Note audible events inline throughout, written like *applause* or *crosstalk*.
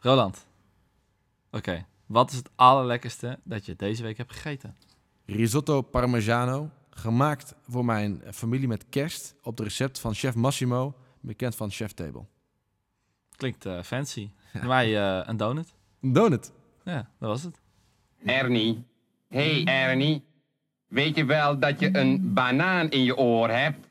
Roland. Oké, wat is het allerlekkerste dat je deze week hebt gegeten? Risotto Parmigiano, gemaakt voor mijn familie met kerst op het recept van chef Massimo, bekend van Chef Table. Klinkt eh, fancy. *laughs* Bij mij eh, een donut. Een donut. Ja, dat was het. Ernie. Hey Ernie. Weet je wel dat je een banaan in je oor hebt?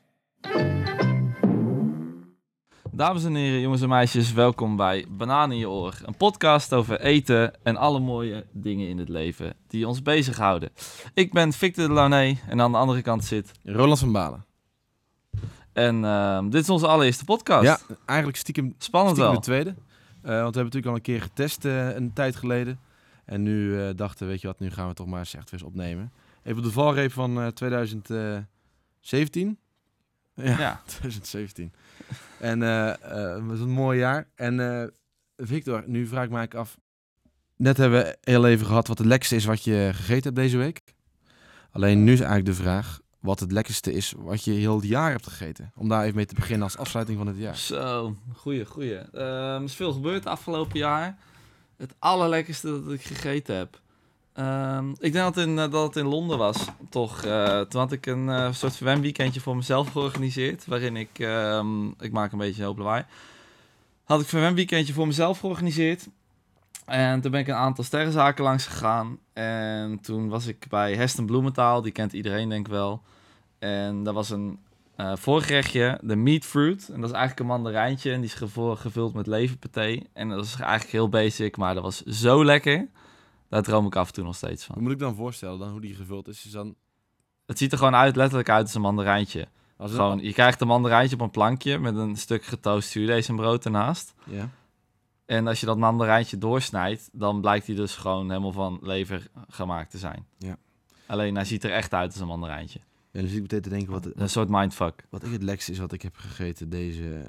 Dames en heren, jongens en meisjes, welkom bij Banaan in je oor. Een podcast over eten en alle mooie dingen in het leven die ons bezighouden. Ik ben Victor de Launay en aan de andere kant zit... Roland van Balen. En ehm, dit is onze allereerste podcast. Ja, eigenlijk stiekem, Spannend stiekem wel. de tweede. Eh, want we hebben natuurlijk al een keer getest eh, een tijd geleden. En nu eh, dachten we, weet je wat, nu gaan we toch maar eens echt weer eens opnemen. Even op de valreep van eh 2017. Ja, Ja. *laughs* 2017. En eh, eh, het was een mooi jaar. En eh, Victor, nu vraag ik eigenlijk af. Net hebben we heel even gehad wat het lekkerste is wat je gegeten hebt deze week. Alleen nu is eigenlijk de vraag wat het lekkerste is wat je heel het jaar hebt gegeten. Om daar even mee te beginnen als afsluiting van het jaar. Zo, goeie, goeie. Ehm, er is veel gebeurd afgelopen jaar. Het allerlekkerste dat ik gegeten heb. Ehm, ik denk dat het, in, eh, dat in Londen was, toch. eh, toen had ik een eh, soort verwenweekendje voor mezelf georganiseerd. Waarin ik, ehm, ik maak een beetje hoop lawaai. Had ik een verwenweekendje voor mezelf georganiseerd. En toen ben ik een aantal sterrenzaken langs gegaan. En toen was ik bij Heston Bloementaal, die kent iedereen denk ik wel. En dat was een voorgerechtje, de meat fruit. En dat is eigenlijk een mandarijntje en die is gevuld met leverpaté. En dat is eigenlijk heel basic, maar dat was zo lekker. Daar droom ik af en toe nog steeds Hoe van. moet ik dan voorstellen dan hoe die gevuld is? is dan, Het ziet er gewoon uit, letterlijk uit als een mandarijntje. als Gewoon, je krijgt een mandarijntje op een plankje met een stuk getoast zuurdees en brood ernaast. Ja. En als je dat mandarijntje doorsnijdt, dan blijkt hij dus gewoon helemaal van lever gemaakt te zijn. Ja. Alleen hij ziet er echt uit als een mandarijntje. En zit ik meteen te denken wat, Een soort mindfuck. wat ik het lekkerste is wat ik heb gegeten deze,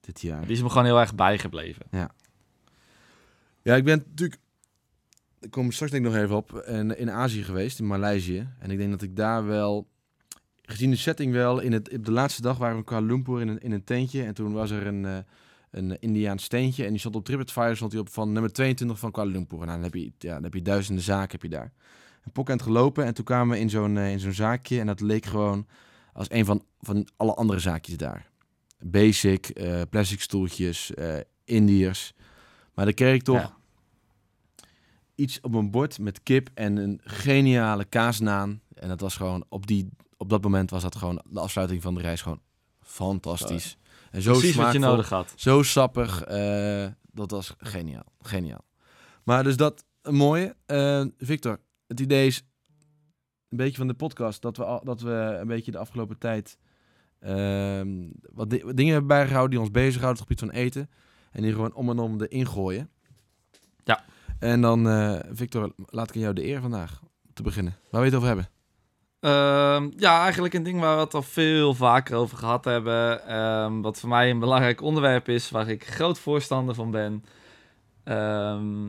dit jaar. Die is me gewoon heel erg bijgebleven. Ja, ik ben natuurlijk, ik kom straks denk ik nog even op, en in Azië geweest, in Maleisië. En ik denk dat ik daar wel, gezien de setting wel, in het, op de laatste dag waren we in Kuala Lumpur in een, in een tentje. En toen was er een, eh, een Indiaans steentje en die stond op TripAdvisor stond die op van nummer 22 van Kuala Lumpur. En dan heb je, ja, dan heb je duizenden zaken heb je daar. Een het gelopen en toen kwamen we in zo'n eh, in zo'n zaakje en dat leek gewoon als een van, van alle andere zaakjes daar. Basic, eh, plastic stoeltjes, Indiërs. Maar kreeg ik toch Ja. Iets op een bord met kip en een geniale kaasnaan. En dat was gewoon, op, die, op dat moment was dat gewoon de afsluiting van de reis gewoon fantastisch. En zo Precies wat je smaakvol, nodig had. zo sappig. eh, dat was geniaal, geniaal. Maar dus dat, een mooie. Eh, Victor, het idee is een beetje van de podcast dat we, al, dat we een beetje de afgelopen tijd ehm, wat, di- wat dingen hebben bijgehouden die ons bezighouden op het gebied van eten. En die gewoon om en om erin gooien. Ja. En dan, eh, Victor, laat ik aan jou de eer vandaag te beginnen. Waar je het over hebben? Ehm, ja, eigenlijk een ding waar we het al veel vaker over gehad hebben. ehm, wat voor mij een belangrijk onderwerp is, waar ik groot voorstander van ben. Ehm,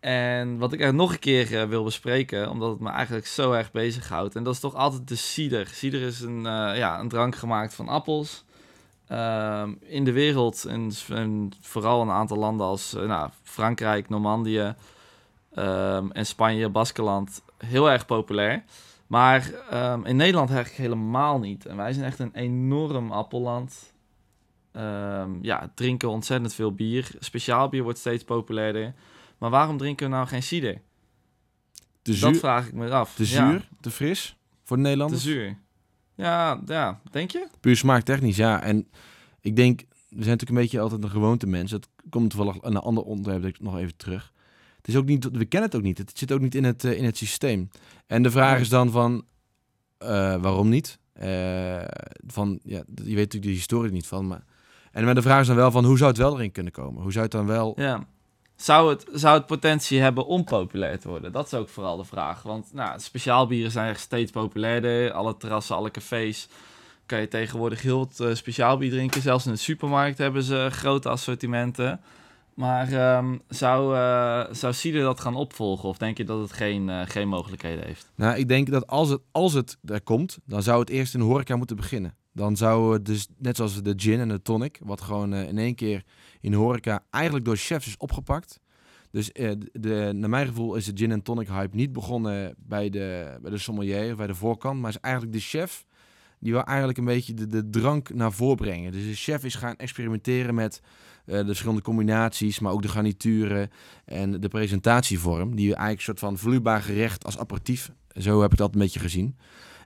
en wat ik er nog een keer eh, wil bespreken, omdat het me eigenlijk zo erg bezighoudt. En dat is toch altijd de cider. Cider is een, eh, ja, een drank gemaakt van appels. Ehm, in de wereld, en, en vooral een aantal landen als eh, nou, Frankrijk, Normandië ehm, en Spanje, Baskeland, heel erg populair. Maar ehm, in Nederland eigenlijk helemaal niet. En wij zijn echt een enorm appelland. Ja, drinken ontzettend veel bier. Speciaal bier wordt steeds populairder. Maar waarom drinken we nou geen cider? Te Dat vraag ik me af. te, Ja, zuur te fris voor de te zuur. Ja, ja, denk je? Puur smaaktechnisch, ja. En ik denk, we zijn natuurlijk een beetje altijd een gewoonte mensen. Dat komt toevallig aan een ander onderwerp dat ik nog even terug. Het is ook niet, we kennen het ook niet. Het zit ook niet in het, eh, in het systeem. En de vraag is dan van, eh, waarom niet? Eh, van, ja, je weet natuurlijk de historie niet van. Maar, en maar de vraag is dan wel van, hoe zou het wel erin kunnen komen? Hoe zou het dan wel... Ja. Zou het, zou het potentie hebben om populair te worden? Dat is ook vooral de vraag. Want nou, speciaalbieren zijn steeds populairder. Alle terrassen, alle cafés kan je tegenwoordig heel wat eh, speciaalbier drinken. Zelfs in de supermarkt hebben ze grote assortimenten. Maar ehm, zou, eh zou cider dat gaan opvolgen? Of denk je dat het geen, eh, geen mogelijkheden heeft? Nou, ik denk dat als het, als het er komt, dan zou het eerst in de horeca moeten beginnen. dan zou het dus, net zoals de gin en de tonic, wat gewoon in één keer in de horeca eigenlijk door chefs is opgepakt. Dus eh, de, naar mijn gevoel is de gin en tonic hype niet begonnen bij de, bij de sommelier of bij de voorkant, maar is eigenlijk de chef die wil eigenlijk een beetje de, de drank naar voren brengen. Dus de chef is gaan experimenteren met eh, de verschillende combinaties, maar ook de garnituren en de presentatievorm. Die eigenlijk een soort van vloeibaar gerecht als aperitief. Zo heb ik dat een beetje gezien.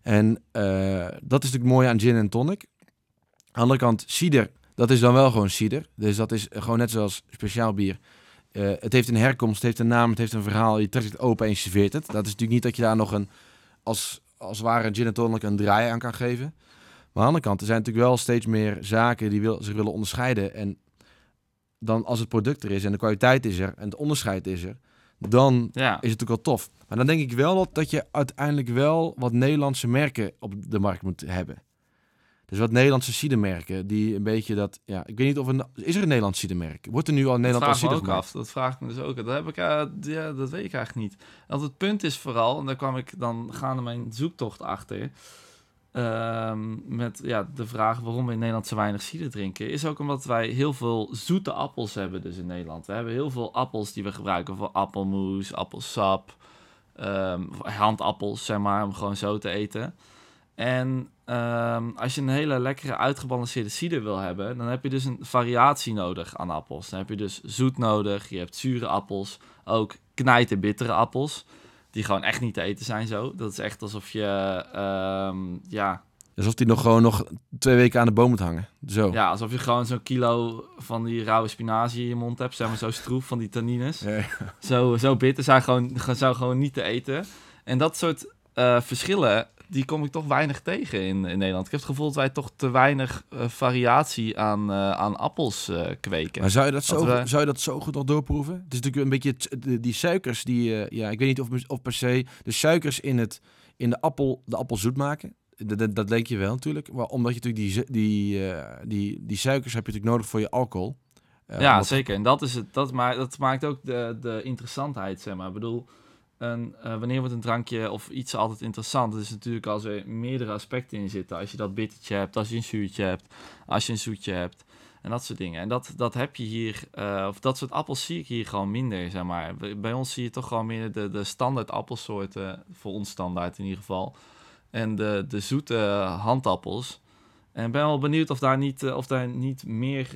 En eh, dat is natuurlijk mooi aan gin en tonic. Aan de andere kant, cider, dat is dan wel gewoon cider. Dus dat is gewoon net zoals speciaal bier. Eh, het heeft een herkomst, het heeft een naam, het heeft een verhaal. Je trekt het open en je serveert het. Dat is natuurlijk niet dat je daar nog een, als, als ware, gin en tonic een draai aan kan geven. Maar aan de andere kant, er zijn natuurlijk wel steeds meer zaken die wil, zich willen onderscheiden. En dan als het product er is en de kwaliteit is er en het onderscheid is er, dan Ja. is het natuurlijk wel tof. Maar dan denk ik wel dat, dat je uiteindelijk wel wat Nederlandse merken op de markt moet hebben. Dus wat Nederlandse cidermerken, die een beetje dat... Ja, ik weet niet of er... Is er een Nederlands cidermerk? Wordt er nu al Dat Nederland vraag al ik me cider ook gemaakt? af. Dat vraag ik me dus ook. Dat, heb ik, eh, ja, dat weet ik eigenlijk niet. Want het punt is vooral, en daar kwam ik dan gaande mijn zoektocht achter... ehm, met ja, de vraag waarom we in Nederland zo weinig cider drinken... is ook omdat wij heel veel zoete appels hebben dus in Nederland. We hebben heel veel appels die we gebruiken voor appelmoes, appelsap... ehm, handappels, zeg maar, om gewoon zo te eten... En ehm, als je een hele lekkere uitgebalanceerde cider wil hebben, dan heb je dus een variatie nodig aan appels. Dan heb je dus zoet nodig, je hebt zure appels, ook knijten bittere appels, die gewoon echt niet te eten zijn zo. Dat is echt alsof je, ehm, ja, Alsof die nog gewoon nog twee weken aan de boom moet hangen. Zo. ja, alsof je gewoon zo'n kilo van die rauwe spinazie in je mond hebt, zeg maar zo stroef van die tannines. Ja, ja. Zo, zo bitter zijn gewoon, zijn gewoon niet te eten. En dat soort eh, verschillen, die kom ik toch weinig tegen in, in Nederland. Ik heb het gevoel dat wij toch te weinig eh, variatie aan, eh, aan appels eh, kweken. Maar zou je, dat Dat zo, we- zou je dat zo goed nog doorproeven? Het is natuurlijk een beetje die suikers die... ja, ik weet niet of, of per se de suikers in, het, in de appel de appel zoet maken. Dat, dat, dat denk je wel natuurlijk. Maar omdat je natuurlijk die, die, die, die suikers heb je natuurlijk nodig voor je alcohol. Ja, omdat- zeker. En dat, is het, dat, maakt, dat maakt ook de, de interessantheid, zeg maar. Ik bedoel, een, eh, wanneer wordt een drankje of iets altijd interessant? Dat is natuurlijk als er meerdere aspecten in zitten. Als je dat bittertje hebt, als je een zuurtje hebt, als je een zoetje hebt. En dat soort dingen. En dat, dat heb je hier, eh, of dat soort appels zie ik hier gewoon minder, zeg maar. Bij- ons zie je toch gewoon meer de, de standaard appelsoorten, voor ons standaard in ieder geval. En de, de zoete handappels. En ben wel benieuwd of daar niet, eh, of daar niet meer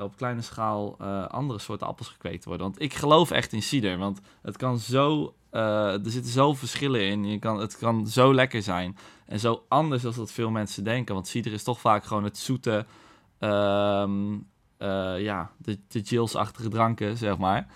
op kleine schaal andere soorten appels gekweekt worden. Want ik geloof echt in cider. Want het kan zo. Eh, er zitten zo verschillen in. Je kan, het kan zo lekker zijn. En zo anders dan dat veel mensen denken. Want cider is toch vaak gewoon het zoete. ehm, eh, ja, de, de Jills-achtige dranken, zeg maar.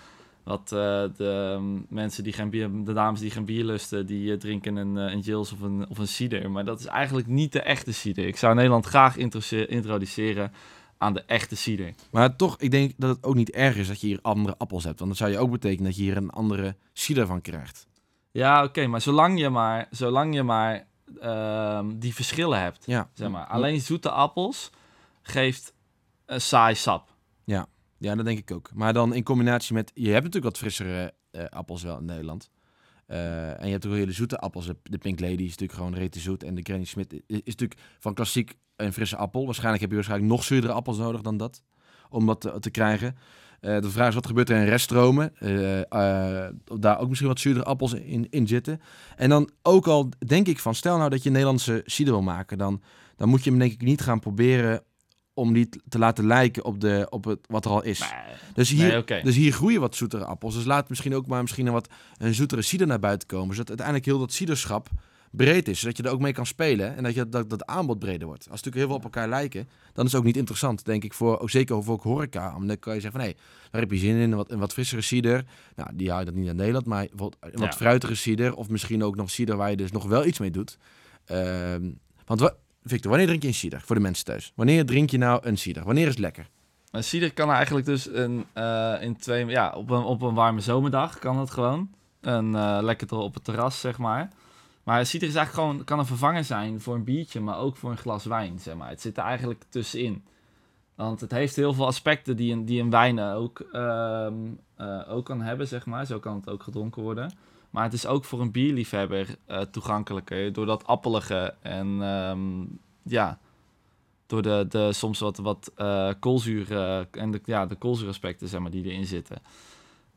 Wat eh, de mensen die geen bier, de dames die geen bier lusten, die drinken een, een Jills of een, of een cider. Maar dat is eigenlijk niet de echte cider. Ik zou Nederland graag introduce- introduceren aan de echte cider. Maar toch, ik denk dat het ook niet erg is dat je hier andere appels hebt. Want dat zou je ook betekenen dat je hier een andere cider van krijgt. Ja, oké, maar zolang je maar, zolang je maar ehm, die verschillen hebt, Ja, zeg maar. Alleen zoete appels geeft een saai sap. Ja, dat denk ik ook. Maar dan in combinatie met... Je hebt natuurlijk wat frissere eh, appels wel in Nederland. Eh, en je hebt ook hele zoete appels. De- De Pink Lady is natuurlijk gewoon rete zoet. En de Granny Smith is, is natuurlijk van klassiek een frisse appel. Waarschijnlijk heb je waarschijnlijk nog zuurdere appels nodig dan dat. Om dat te, te krijgen. Eh, de vraag is, wat gebeurt er in reststromen? Of daar ook misschien wat zuurdere appels in, in zitten. En dan ook al denk ik van... Stel nou dat je een Nederlandse cider wil maken. Dan, dan moet je hem denk ik niet gaan proberen... om die te laten lijken op, de, op het, wat er al is. Dus hier, Nee, dus hier groeien wat zoetere appels. Dus laat misschien ook maar misschien een wat een zoetere cider naar buiten komen. Zodat uiteindelijk heel dat ciderschap breed is. Zodat je er ook mee kan spelen. En dat, je, dat, dat aanbod breder wordt. Als het natuurlijk heel veel op elkaar lijken. Dan is het ook niet interessant, denk ik. Voor, ook zeker voor ook horeca. Omdat dan kan je zeggen van... Hé, daar heb je zin in. Een wat, een wat frissere cider. Nou, die hou je dat niet in Nederland. Maar een wat Ja. fruitige cider. Of misschien ook nog cider waar je dus nog wel iets mee doet. Ehm, want wa- Victor, wanneer drink je een cider? Voor de mensen thuis. Wanneer drink je nou een cider? Wanneer is het lekker? Een cider kan eigenlijk dus een, eh, in twee, ja, op een, op een warme zomerdag kan het gewoon. Een, eh, lekker op het terras, zeg maar. Maar cider is eigenlijk gewoon, kan een vervanger zijn voor een biertje, maar ook voor een glas wijn, zeg maar. Het zit er eigenlijk tussenin. Want het heeft heel veel aspecten die een, die een wijn ook, ehm, eh, ook kan hebben, zeg maar. Zo kan het ook gedronken worden. Maar het is ook voor een bierliefhebber eh, toegankelijker door dat appelige en ehm, ja, door de, de soms wat, wat eh, koolzuur en de, ja, de koolzuuraspecten zeg maar, die erin zitten.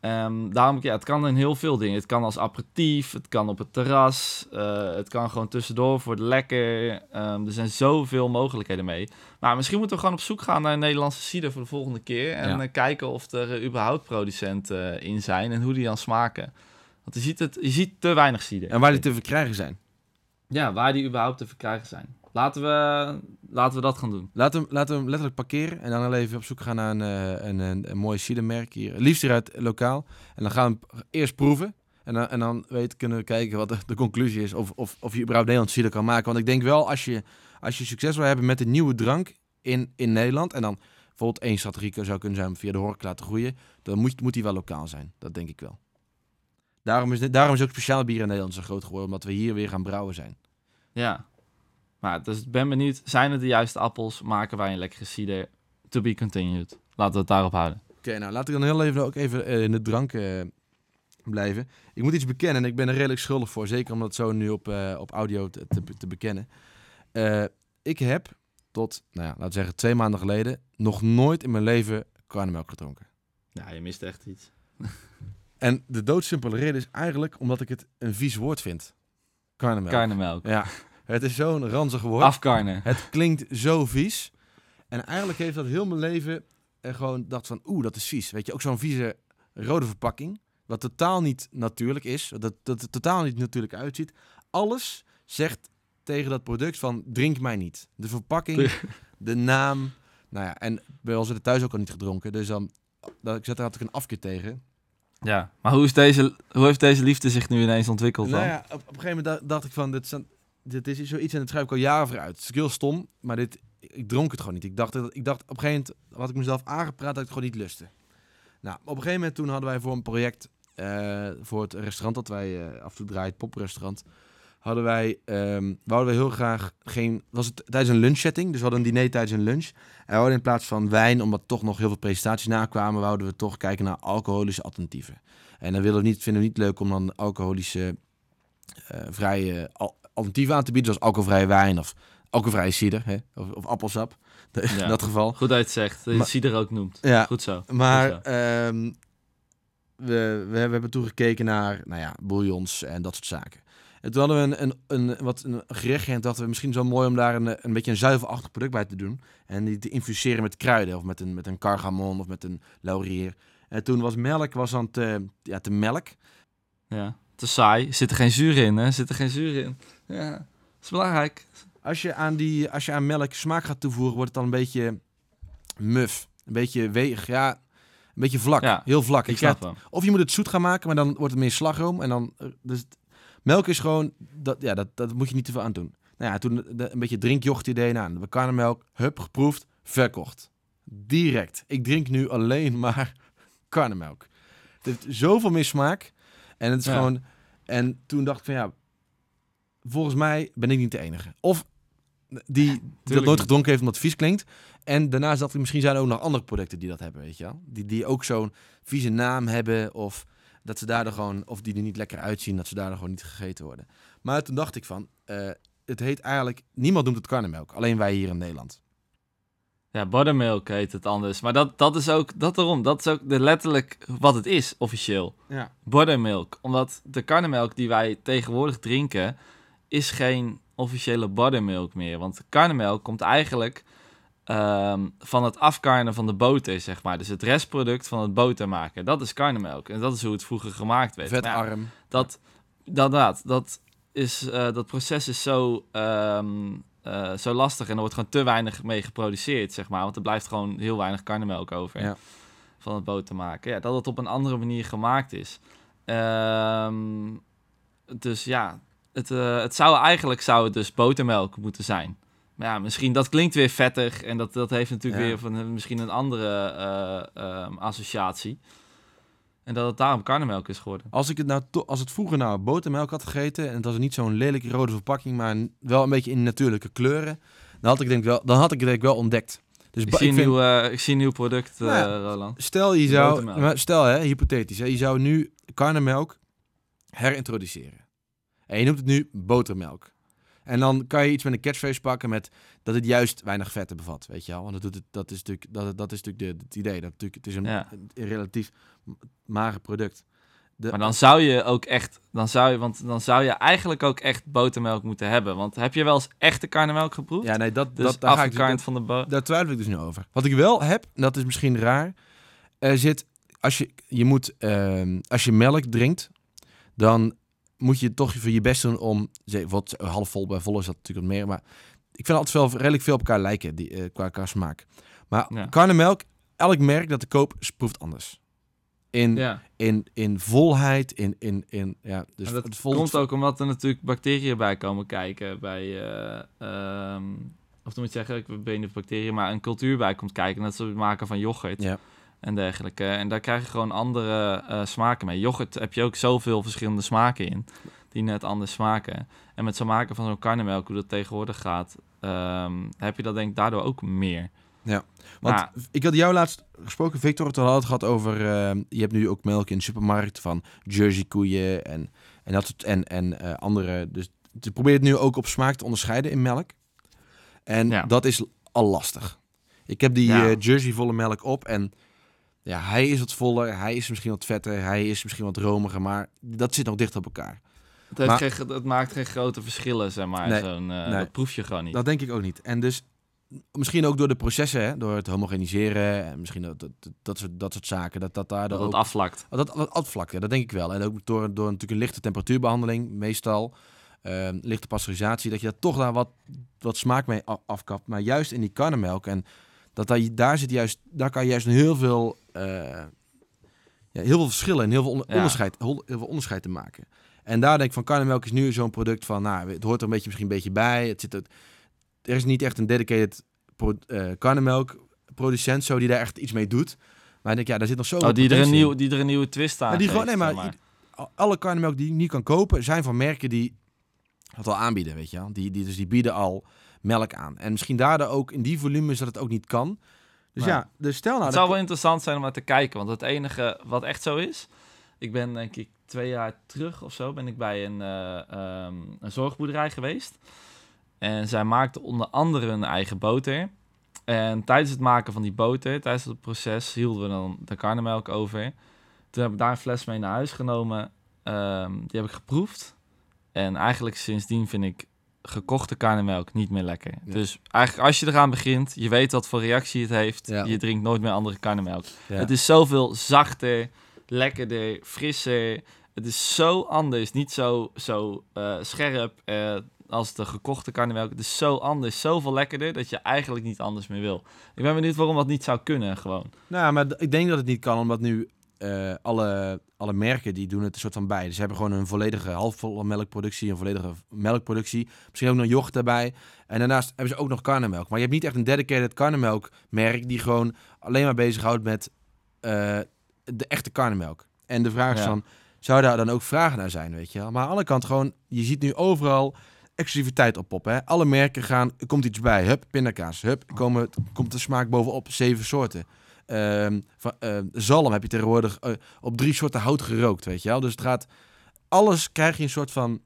Ehm, daarom, ja, het kan in heel veel dingen. Het kan als aperitief, het kan op het terras, eh, het kan gewoon tussendoor voor de lekker. Ehm, er zijn zoveel mogelijkheden mee. Maar misschien moeten we gewoon op zoek gaan naar een Nederlandse cider voor de volgende keer. En Ja. eh, kijken of er eh, überhaupt producenten in zijn en hoe die dan smaken. Want je ziet, het, je ziet te weinig cider. En waar die te verkrijgen zijn. Ja, waar die überhaupt te verkrijgen zijn. Laten we, laten we dat gaan doen. Laten we, hem- laten we hem letterlijk parkeren en dan even op zoek gaan naar een, eh, een, een, een mooi cidermerk hier. Liefst hier uit lokaal. En dan gaan we hem eerst proeven. En dan, en dan weet, kunnen we kijken wat de, de conclusie is. Of, of, of je überhaupt Nederlands cider kan maken. Want ik denk wel, als je, als je succes wil hebben met een nieuwe drank in, in Nederland. En dan bijvoorbeeld één strategie zou kunnen zijn om via de horeca laten groeien. Dan moet, moet die wel lokaal zijn. Dat denk ik wel. Daarom is, daarom is ook speciaal bier in Nederland zo groot geworden. Omdat we hier weer gaan brouwen zijn. Ja. Maar dus ik ben benieuwd, zijn het de juiste appels? Maken wij een lekkere cider? To be continued. Laten we het daarop houden. Oké, nou laat ik dan heel even ook even eh, in de drank eh, blijven. Ik moet iets bekennen en ik ben er redelijk schuldig voor. Zeker om dat zo nu op, eh, op audio te, te, te bekennen. Ik heb tot, nou ja, laten we zeggen twee maanden geleden... nog nooit in mijn leven karnemelk gedronken. Ja, je mist echt iets. *laughs* En de doodsimpele reden is eigenlijk omdat ik het een vies woord vind. Karnemelk. Karnemelk. Ja, het is zo'n ranzig woord. Afkarnen. Het klinkt zo vies. En eigenlijk heeft dat heel mijn leven er gewoon dacht van, oeh, dat is vies. Weet je, ook zo'n vieze rode verpakking, wat totaal niet natuurlijk is, dat, dat het totaal niet natuurlijk uitziet. Alles zegt tegen dat product van, drink mij niet. De verpakking, de naam, nou ja, en bij ons werd het thuis ook al niet gedronken, dus dan, dat, ik zat daar had ik een afkeer tegen. Ja, maar hoe, is deze, hoe heeft deze liefde zich nu ineens ontwikkeld dan? Nou ja, op, op een gegeven moment dacht, ik van, dit, staan- dit is zoiets en dat schrijf ik al jaren vooruit. Het is heel stom, maar dit, ik dronk het gewoon niet. Ik dacht, ik dacht op een gegeven moment had ik mezelf aangepraat dat ik het gewoon niet lustte. Nou, op een gegeven moment toen hadden wij voor een project, eh, voor het restaurant dat wij eh, af en toe draaien, poprestaurant, hadden wij, ehm wouden we heel graag geen, was het tijdens een lunchsetting, dus we hadden een diner tijdens een lunch. En we in plaats van wijn, omdat toch nog heel veel presentaties nakwamen, wouden we toch kijken naar alcoholische alternatieven. En dan willen we niet, vinden we niet leuk om dan alcoholische eh, vrije al- alternatieven aan te bieden, zoals alcoholvrije wijn of alcoholvrije cider, hè? Of, of appelsap. *laughs* In Ja. dat geval. Goed dat je het zegt. Dat je cider ook noemt. Ja, Goed zo. maar Goed zo. ehm, we, we, we hebben toen gekeken naar nou ja, bouillons en dat soort zaken. En toen hadden we een, een, een, wat een gerechtje en dachten we misschien zo mooi om daar een, een beetje een zuivelachtig product bij te doen. En die te infuseren met kruiden of met een, met een cargamon of met een laurier. En toen was melk was dan te, ja, te melk. Ja. Te saai. Zit er geen zuur in, hè? Zit er geen zuur in. Ja. Dat is belangrijk. Als je aan, die, als je aan melk smaak gaat toevoegen, wordt het dan een beetje muf. Een beetje weeg, ja, een beetje vlak. Ja, heel vlak. Ik snap of je moet het zoet gaan maken, maar dan wordt het meer slagroom. En dan, eh, dus melk is gewoon, dat, ja, dat, dat moet je niet te veel aan doen. Nou ja, toen de- een beetje drinkjocht idee aan. De karnemelk, hup, geproefd, verkocht. Direct. Ik drink nu alleen *laughs* maar karnemelk. Het heeft zoveel meer smaak. En het is Ja. gewoon... En toen dacht ik van ja, volgens mij ben ik niet de enige. Of die dat nooit gedronken heeft omdat het vies klinkt. En daarnaast dacht ik, misschien zijn er ook nog andere producten die dat hebben, weet je wel. Die, die ook zo'n vieze naam hebben of dat ze daardoor gewoon, of die er niet lekker uitzien, dat ze daardoor gewoon niet gegeten worden. Maar toen dacht ik van, eh, het heet eigenlijk, niemand noemt het karnemelk, alleen wij hier in Nederland. Ja, buttermilk heet het anders. Maar dat, dat is ook, dat erom, dat is ook de letterlijk wat het is, officieel. Ja. Buttermilk. Omdat de karnemelk die wij tegenwoordig drinken, is geen officiële buttermilk meer. Want karnemelk komt eigenlijk ehm, van het afkarnen van de boter, zeg maar. Dus het restproduct van het boter maken. Dat is karnemelk. En dat is hoe het vroeger gemaakt werd. Ja, Vetarm. dat, dat, dat, is, eh, dat proces is zo, ehm, eh, zo lastig en er wordt gewoon te weinig mee geproduceerd, zeg maar. Want er blijft gewoon heel weinig karnemelk over Ja. van het boter maken. Ja, dat het op een andere manier gemaakt is. Ehm, dus ja, het, eh, het zou eigenlijk zou het dus botermelk moeten zijn. Maar ja, misschien dat klinkt weer vettig en dat, dat heeft natuurlijk Ja. weer van, een- misschien een andere eh, ehm, associatie. En dat het daarom karnemelk is geworden. Als, ik het nou als het vroeger nou botermelk had gegeten en het was niet zo'n lelijke rode verpakking, maar wel een beetje in natuurlijke kleuren, dan had ik, denk wel, dan had ik het denk ik wel ontdekt. Dus Ik zie, een vind- nieuw, eh, ik zie een nieuw product, eh, Nou ja. Roland. Stel je zou, maar stel hè, hypothetisch, hè, je zou nu karnemelk herintroduceren. En je noemt het nu botermelk. En dan kan je iets met een catchphrase pakken met dat het juist weinig vetten bevat, weet je wel. Want dat, doet het, dat is natuurlijk, dat, dat is natuurlijk de, het idee. Dat natuurlijk, het is een, Ja. een relatief mager product. De, Maar dan zou je ook echt, dan zou je, want dan zou je eigenlijk ook echt botermelk moeten hebben. Want heb je wel eens echte karnemelk geproefd? ja, nee, dat, dus dat, daar ga ik dus, van de Daar twijfel ik dus nu over. Wat ik wel heb, en dat is misschien raar, er zit, als je, je moet, ehm, als je melk drinkt, dan moet je toch voor je best doen om, wat half vol bij vol is dat natuurlijk wat meer, maar ik vind altijd wel redelijk veel op elkaar lijken, die, eh, qua, qua smaak. Maar Ja. karnemelk, elk merk dat ik koop, proeft anders. In, Ja, in, in volheid, in, in, in ja, dus en dat vol- komt ook omdat er natuurlijk bacteriën bij komen kijken bij, eh, ehm, of dan moet je zeggen, ik ben niet bacteriën, maar een cultuur bij komt kijken. Dat is het maken van yoghurt Ja. en dergelijke. En daar krijg je gewoon andere eh, smaken mee. Yoghurt heb je ook zoveel verschillende smaken in, die net anders smaken. En met zo'n maken van zo'n karnemelk, hoe dat tegenwoordig gaat, ehm, heb je dat denk ik daardoor ook meer. Want Maar- ik had jou laatst gesproken, Victor, toen had het gehad over... eh, je hebt nu ook melk in de supermarkt van Jersey koeien en, en, dat soort, en, en eh, andere. Dus je probeert het nu ook op smaak te onderscheiden in melk. En Ja. dat is al lastig. Ik heb die Ja. eh, Jersey volle melk op en ja, hij is wat voller, hij is misschien wat vetter, hij is misschien wat romiger, maar dat zit nog dicht op elkaar. Het, Maar- geen, het maakt geen grote verschillen, zeg maar. Nee, Zo'n, eh, nee. Dat proef je gewoon niet. Dat denk ik ook niet. En dus misschien ook door de processen, hè, door het homogeniseren en misschien dat, dat, dat, soort, dat soort zaken, dat dat daar dat ook... het afvlakt. Dat, dat afvlakt, ja, dat denk ik wel. En ook door, door natuurlijk een lichte temperatuurbehandeling, meestal, ehm, lichte pasteurisatie, dat je daar toch daar wat, wat smaak mee afkapt. Maar juist in die karnemelk, en dat daar, daar, zit juist, daar kan je juist heel veel, eh, ja, heel veel verschillen en heel veel Ja. onderscheid, heel veel onderscheid te maken. En daar denk ik van, karnemelk is nu zo'n product van, nou, het hoort er een beetje, misschien een beetje bij. Het zit, er er is niet echt een dedicated pro, eh, karnemelk-producent zo die daar echt iets mee doet. Maar ik denk, ja, daar zit nog zo Oh, die, er een nieuw, die er een nieuwe twist aan die geeft, gewoon, nee, maar, alle karnemelk die je nu kan kopen, zijn van merken die dat al aanbieden, weet je wel. Die, die, dus die bieden al melk aan. En misschien daardoor ook in die volumes dat het ook niet kan. Dus ja, dus stel nou... Het zou wel interessant zijn om naar te kijken. Want het enige wat echt zo is... Ik ben denk ik twee jaar terug of zo... ben ik bij een, eh, ehm, een zorgboerderij geweest. En zij maakte onder andere een eigen boter. En tijdens het maken van die boter... tijdens het proces hielden we dan de karnemelk over. Toen heb ik daar een fles mee naar huis genomen. Ehm, die heb ik geproefd. En eigenlijk sindsdien vind ik gekochte karnemelk niet meer lekker. Ja. Dus eigenlijk als je eraan begint, je weet wat voor reactie het heeft. Ja. Je drinkt nooit meer andere karnemelk. ja. Het is zoveel zachter, lekkerder, frisser. Het is zo anders, niet zo, zo eh, scherp eh, als de gekochte karnemelk. Het is zo anders, zoveel lekkerder, dat je eigenlijk niet anders meer wil. Ik ben benieuwd waarom dat niet zou kunnen, gewoon. Nou, maar ik denk dat het niet kan, omdat nu eh, alle, alle merken die doen het een soort van bij. Dus ze hebben gewoon een volledige halfvolle melkproductie, een volledige melkproductie. Misschien ook nog yoghurt erbij. En daarnaast hebben ze ook nog karnemelk. Maar je hebt niet echt een dedicated karnemelkmerk die gewoon alleen maar bezighoudt met eh, de echte karnemelk. En de vraag is Ja. van, zou daar dan ook vragen naar zijn, weet je wel? Maar aan de andere kant gewoon, je ziet nu overal exclusiviteit oppoppen. Hè? Alle merken gaan, er komt iets bij. Hup, pindakaas. Hup, komen, komt de smaak bovenop. Zeven soorten. Ehm, van, ehm, zalm heb je tegenwoordig eh, op drie soorten hout gerookt, weet je wel. Dus het gaat... Alles krijg je een soort van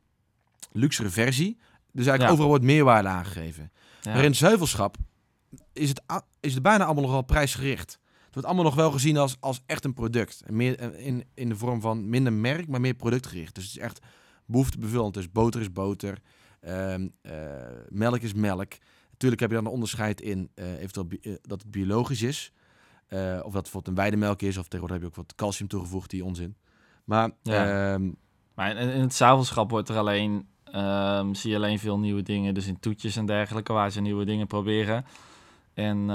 luxere versie. Dus eigenlijk Ja. overal wordt meerwaarde aangegeven. Ja. Maar in zuivelschap is het, is het bijna allemaal nog wel prijsgericht. Het wordt allemaal nog wel gezien als, als echt een product. En meer, eh, in, in de vorm van minder merk, maar meer productgericht. Dus het is echt behoeftebevullend. Dus boter is boter, ehm, eh, melk is melk. Natuurlijk heb je dan een onderscheid in eh, eventueel bi- eh, dat het biologisch is. Eh, of dat bijvoorbeeld een weidemelk is. Of tegenwoordig heb je ook wat calcium toegevoegd, die onzin. Maar Ja. ehm, Maar in, in het zuivelschap wordt er alleen, ehm, zie je alleen veel nieuwe dingen. Dus in toetjes en dergelijke, waar ze nieuwe dingen proberen. En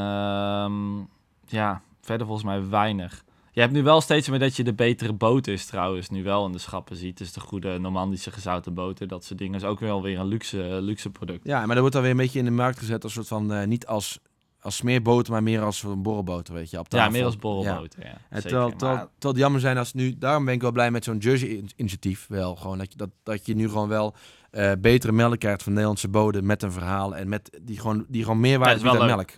ja, verder volgens mij weinig. Je hebt nu wel steeds meer dat je de betere boters trouwens nu wel in de schappen ziet. Dus de goede Normandische gezouten boter, dat soort dingen. is ook wel weer een luxe, luxe product. ja, maar dat wordt dan weer een beetje in de markt gezet als soort van, eh, niet als, als smeerboter, maar meer als een borrelboter, weet je, op Ja, meer als borrelboter, ja. En zeker. terwijl, terwijl, Maar- terwijl het jammer zijn als nu, daarom ben ik wel blij met zo'n Jersey-initiatief wel. Gewoon dat je, dat, dat je nu gewoon wel eh, betere melk krijgt van Nederlandse bodem met een verhaal en met die gewoon, die gewoon meerwaarde is biedt aan leuk. melk.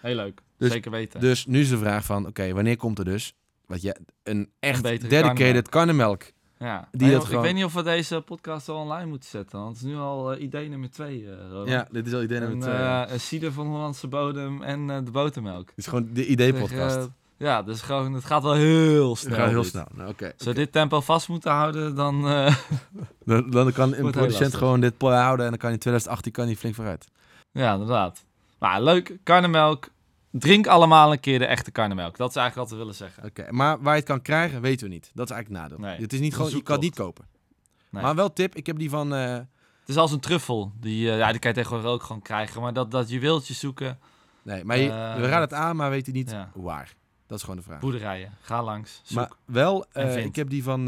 Heel leuk, Dus- zeker weten. Dus nu is de vraag van, oké, wanneer komt er dus wat je, een echt dedicated karnemelk. Ja. Die of- gewoon- Ik weet niet of we deze podcast al online moeten zetten. Want het is nu al eh, idee nummer twee, Roland. Ja, dit is al idee nummer twee. eh, een cider van Hollandse bodem en de botermelk. Dit is gewoon de idee-podcast. Ja, dus gewoon, het gaat wel heel snel. gaan heel dit. snel. Nou, oké. Als we dit tempo vast moeten houden, dan... *laughs* Dan, dan kan een producent gewoon dit houden en dan kan hij in 2018 kan hij flink vooruit. ja, inderdaad. Maar leuk, karnemelk. Drink allemaal een keer de echte karnemelk. Dat is eigenlijk wat we willen zeggen. Oké, maar waar je het kan krijgen, weten we niet. Dat is eigenlijk het nadeel. Nee, het is niet gewoon, je kan het niet kopen. Nee. Maar wel tip, ik heb die van... eh, Het is als een truffel. Die, eh, ja, die kan je tegenwoordig ook gewoon krijgen. Maar dat, dat juweeltje zoeken, nee, maar je, Eh, we raden het aan, maar weten niet ja. waar. Dat is gewoon de vraag. boerderijen. Ga langs, zoek. Maar wel, ik heb die van...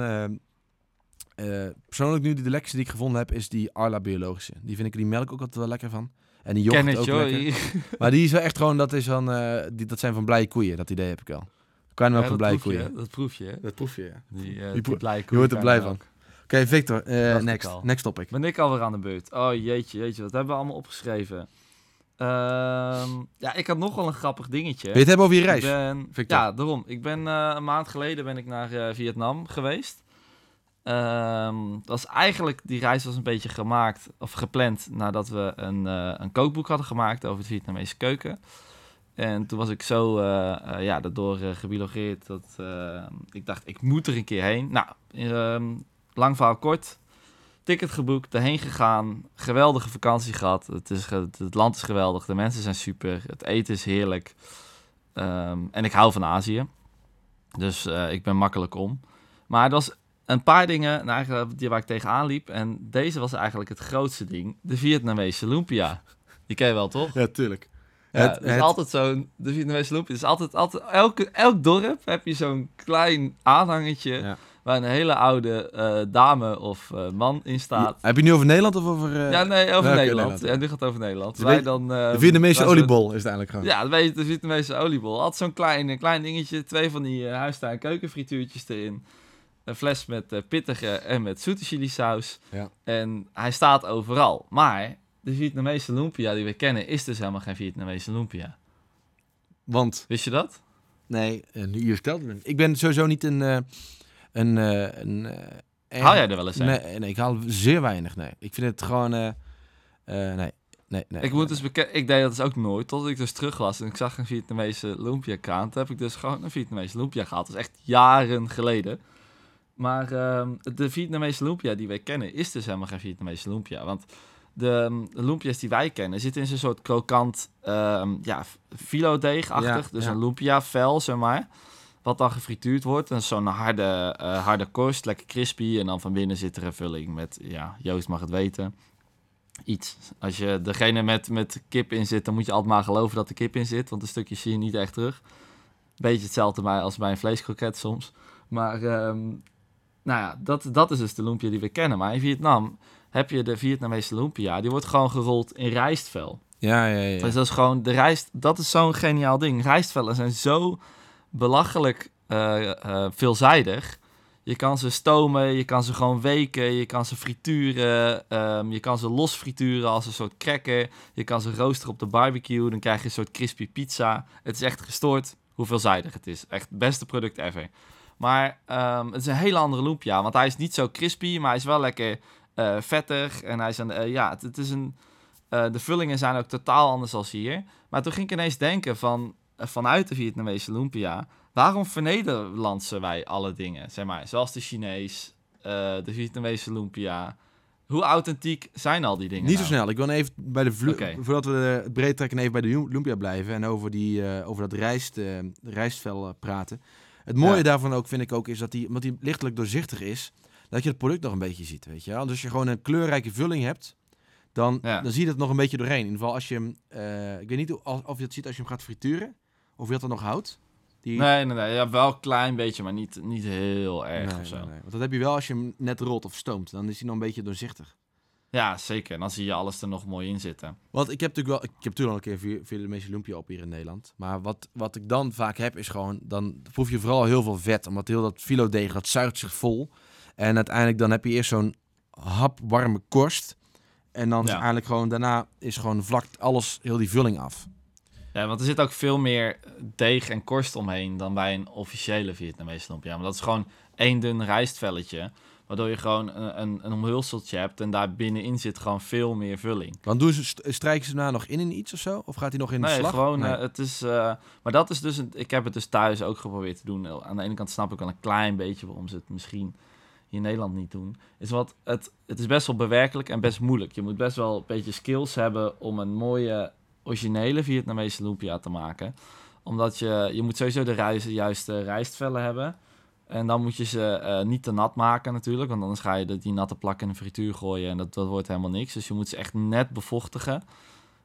persoonlijk nu, de lekkerste die ik gevonden heb, is die Arla Biologische. Die vind ik die melk ook altijd wel lekker van. En die Ken het, ook joh. lekker. Maar die is wel echt gewoon, dat, is van, eh, die, dat zijn van blije koeien. Dat idee heb ik al. Kan Ja, wel van blije koeien. Dat proef je, hè? Dat proef je, ja. Die, eh Je die je wordt er blij koeienkarnemelk. Oké, Victor, eh, ik next. Next topic. Ben ik alweer aan de beurt? Oh jeetje, jeetje, wat hebben we allemaal opgeschreven? Ehm, ja, ik had nog wel een grappig dingetje. Wil je het hebben over je reis? Ik ben, Victor? ja, daarom. Ik ben eh, een maand geleden ben ik naar eh, Vietnam geweest. Dat was eigenlijk, die reis was een beetje gemaakt, of gepland, nadat we een, eh, een kookboek hadden gemaakt over de Vietnamese keuken. En toen was ik zo eh, eh, ja, daardoor gebiologeerd dat ik dacht, ik moet er een keer heen. Nou, ehm, lang verhaal kort. Ticket geboekt, erheen gegaan. Geweldige vakantie gehad. Het, is, het land is geweldig, de mensen zijn super, het eten is heerlijk. Ehm, en ik hou van Azië. Dus ik ben makkelijk om. Maar er was een paar dingen nou, eigenlijk, die waar ik tegenaan liep. En deze was eigenlijk het grootste ding. De Vietnamese lumpia. Die ken je wel, toch? Ja, tuurlijk. Ja, Het- het, is het- altijd zo'n... De Vietnamese lumpia. Is altijd... altijd elke, elk dorp heb je zo'n klein aanhangertje... Ja. waar een hele oude eh, dame of eh, man in staat. Heb je nu over Nederland of over... eh, ja, nee, over Nederland. Nederland, ja. Nu gaat het over Nederland. De Wij dan... de Vietnamese oliebol is het eigenlijk gewoon. ja, je, de Vietnamese oliebol. Altijd zo'n klein, klein dingetje, twee van die huistuin keukenfrituurtjes erin. Een fles met eh, pittige en met zoete chili saus. Ja. En hij staat overal. Maar de Vietnamese lumpia die we kennen is dus helemaal geen Vietnamese lumpia. Want, Wist je dat? nee, eh, nu je vertelt het me. Ik ben sowieso niet een... eh, een, een erg- Haal jij er wel eens een? Nee, nee, ik haal zeer weinig, nee. Ik vind het gewoon... nee, nee, nee. Ik moet dus ik deed dat dus ook nooit, tot ik dus terug was en ik zag een Vietnamese lumpia kraan. Toen heb ik dus gewoon een Vietnamese lumpia gehad. Dat is echt jaren geleden. Maar ehm, de Vietnamese lumpia die wij kennen is dus helemaal geen Vietnamese lumpia. Want de, um, de lumpia's die wij kennen zitten in zo'n soort krokant ehm ja, filodeegachtig. Ja, dus ja. een lumpia vel, zeg maar. Wat dan gefrituurd wordt. En zo'n harde, eh, harde korst, lekker crispy. En dan van binnen zit er een vulling met, ja, Joost mag het weten iets. Als je degene met, met kip in zit, dan moet je altijd maar geloven dat er kip in zit, want een stukje zie je niet echt terug. Beetje hetzelfde bij, als bij een vleeskroket soms. Maar ehm, nou ja, dat, dat is dus de lumpia die we kennen. Maar in Vietnam heb je de Vietnamese lumpia, die wordt gewoon gerold in rijstvel. Ja, ja, ja. Dus dat is gewoon de rijst, dat is zo'n geniaal ding. Rijstvellen zijn zo belachelijk eh, eh, veelzijdig. Je kan ze stomen, je kan ze gewoon weken, je kan ze frituren, ehm, je kan ze los frituren als een soort cracker. Je kan ze roosteren op de barbecue, dan krijg je een soort crispy pizza. Het is echt gestoord hoe veelzijdig het is. Echt het beste product ever. Maar ehm, het is een hele andere lumpia, want hij is niet zo crispy, maar hij is wel lekker eh, vettig. En hij is een, eh, ja, het, het is een, eh, de vullingen zijn ook totaal anders als hier. Maar toen ging ik ineens denken van, vanuit de Vietnamese lumpia, waarom vernederlandsen wij alle dingen? Zeg maar, zoals de Chinees, de Vietnamese lumpia. Hoe authentiek zijn al die dingen Niet zo nou? snel. Ik wil even bij de Oké. voordat we het breed trekken, even bij de Lu- Lumpia blijven en over, die, over dat rijst, rijstvel praten. Het mooie Ja. daarvan ook, vind ik ook, is dat die, omdat die lichtelijk doorzichtig is, dat je het product nog een beetje ziet, weet je wel. Dus als je gewoon een kleurrijke vulling hebt, dan, Ja. dan zie je het nog een beetje doorheen. In ieder geval als je hem, eh, ik weet niet of, je het ziet als je hem gaat frituren, of je dat dan nog houdt. Die, Nee, nee, nee. Ja, wel een klein beetje, maar niet, niet heel erg Nee, of zo. nee, nee. Want dat heb je wel als je hem net rolt of stoomt. Dan is hij nog een beetje doorzichtig. Ja, zeker. En dan zie je alles er nog mooi in zitten. Want ik heb natuurlijk wel, ik heb natuurlijk al een keer Vietnamese lumpia op hier in Nederland. Maar wat, wat ik dan vaak heb is gewoon, dan proef je vooral heel veel vet. Omdat heel dat filodeeg, dat zuigt zich vol. En uiteindelijk dan heb je eerst zo'n hap warme korst. En dan is Ja. eigenlijk gewoon, daarna is gewoon vlak alles, heel die vulling af. Ja, want er zit ook veel meer deeg en korst omheen dan bij een officiële Vietnamese lumpia. Maar dat is gewoon één dun rijstvelletje. Waardoor je gewoon een, een, een omhulseltje hebt en daar binnenin zit gewoon veel meer vulling. Want doen ze, st- strijken ze nou nog in in iets of zo? Of gaat hij nog in de Nee, slag? gewoon, Nee. eh, het is, eh, maar dat is dus, een, ik heb het dus thuis ook geprobeerd te doen. Aan de ene kant snap ik wel een klein beetje waarom ze het misschien hier in Nederland niet doen. Is wat, het, het is best wel bewerkelijk en best moeilijk. Je moet best wel een beetje skills hebben om een mooie, originele Vietnamese lumpia te maken. Omdat je, je moet sowieso de rijst, juiste rijstvellen hebben. En dan moet je ze eh, niet te nat maken natuurlijk, want anders ga je de- die natte plak in de frituur gooien en dat, dat wordt helemaal niks. Dus je moet ze echt net bevochtigen.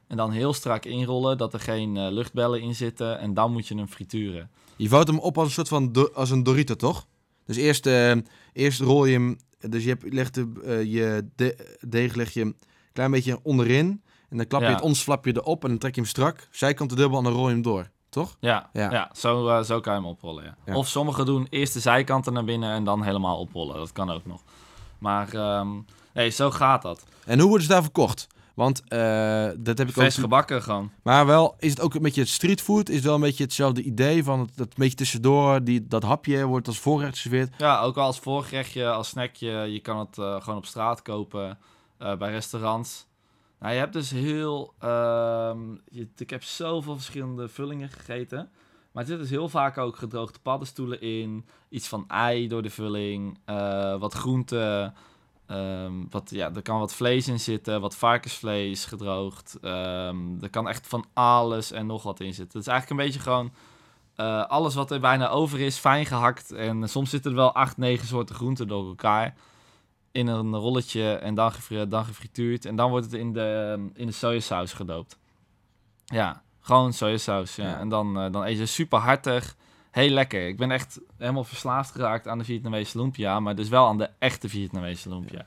En dan heel strak inrollen, dat er geen eh, luchtbellen in zitten. En dan moet je hem frituren. Je vouwt hem op als een soort van do- als een Dorito, toch? Dus eerst, eh, eerst rol je hem, dus je hebt, legt de, je de- deeg leg je een klein beetje onderin. En dan klap je Ja. het ons flapje erop en dan trek je hem strak. Zijkant dubbel en dan rol je hem door, toch? Ja, Ja. ja. zo, eh, zo kan je hem oprollen. Ja. Ja. Of sommigen doen eerst de zijkanten naar binnen en dan helemaal oprollen. Dat kan ook nog. Maar ehm, nee, zo gaat dat. En hoe worden ze daar verkocht? Want eh, dat heb ik Vers ook... gebakken gewoon. Maar wel, is het ook een beetje streetfood? Is het wel een beetje hetzelfde idee van het, dat een beetje tussendoor, die, dat hapje wordt als voorgerecht geserveerd? Ja, ook als voorgerechtje, als snackje. Je kan het eh, gewoon op straat kopen bij restaurants. Nou, je hebt dus heel... ehm, je, ik heb zoveel verschillende vullingen gegeten. Maar er zit dus heel vaak ook gedroogde paddenstoelen in. Iets van ei door de vulling. eh, wat groenten. ehm, wat, ja, er kan wat vlees in zitten. Wat varkensvlees gedroogd. ehm, er kan echt van alles en nog wat in zitten. Het is eigenlijk een beetje gewoon... eh, alles wat er bijna over is, fijn gehakt. En soms zitten er wel acht, negen soorten groenten door elkaar. In een rolletje en dan, gefri- dan gefrituurd. En dan wordt het in de, in de sojasaus gedoopt. Ja, gewoon sojasaus. Ja. Ja. En dan, eh, dan eet je super hartig. Heel lekker. Ik ben echt helemaal verslaafd geraakt aan de Vietnamese lumpia. Maar dus wel aan de echte Vietnamese lumpia.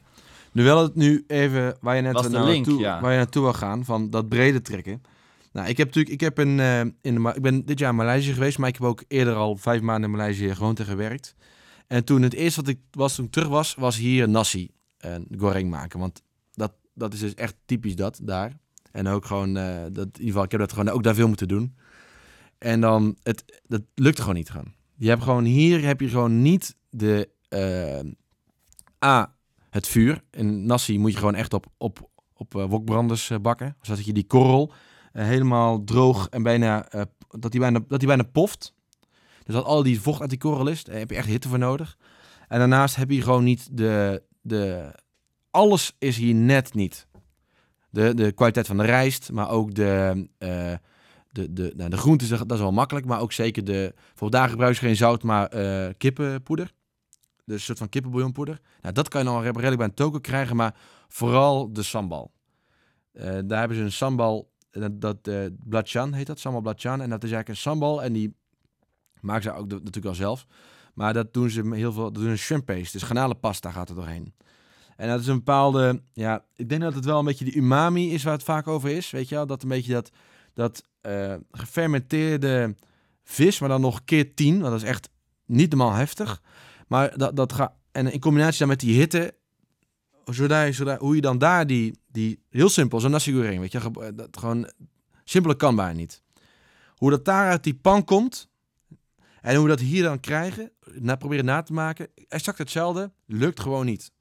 Nu wel het nu even waar je net de naar link, naartoe, ja. waar je naartoe wil gaan, van dat brede trekken. Nou, ik heb natuurlijk, ik heb een, eh, in de, ik ben dit jaar in Maleisië geweest, maar ik heb ook eerder al vijf maanden in Maleisië gewoond en gewerkt. En toen het eerste wat ik was toen ik terug was, was hier nasi en goreng maken, want dat, dat is dus echt typisch dat daar. En ook gewoon, eh, dat, in ieder geval, ik heb dat gewoon ook daar veel moeten doen. En dan, het, dat lukte gewoon niet gewoon. Je hebt gewoon hier heb je gewoon niet de eh, A, het vuur. In nasi moet je gewoon echt op, op, op eh, wokbranders bakken. Zodat je die korrel helemaal droog en bijna, dat, die bijna, dat die bijna poft. Dus dat al die vocht uit die korrel is, daar heb je echt hitte voor nodig. En daarnaast heb je gewoon niet de, de... Alles is hier net niet. De, de kwaliteit van de rijst, maar ook de, eh de, de, nou, de groenten, dat is wel makkelijk. Maar ook zeker de... Bijvoorbeeld daar gebruiken ze geen zout, maar eh, kippenpoeder. Dus een soort van kippenbouillonpoeder. Nou, dat kan je nog redelijk bij een toko krijgen, maar vooral de sambal. Eh, daar hebben ze een sambal, eh, dat, dat eh heet dat, sambal blatjan. En dat is eigenlijk een sambal en die maken ze ook natuurlijk al zelf. Maar dat doen ze heel veel, dat doen ze shrimp paste, dus garnalenpasta gaat er doorheen. En dat is een bepaalde, ja, ik denk dat het wel een beetje die umami is waar het vaak over is, weet je wel. Dat een beetje dat, dat eh, gefermenteerde vis, maar dan nog keer tien, want dat is echt niet normaal heftig. Maar dat, dat gaat, en in combinatie dan met die hitte, zodat zodat, hoe je dan daar die, die heel simpel, zo'n nasi goreng, weet je, dat gewoon, simpeler kan bijna niet. Hoe dat daar uit die pan komt, en hoe we dat hier dan krijgen, na, proberen na te maken, exact hetzelfde, lukt gewoon niet.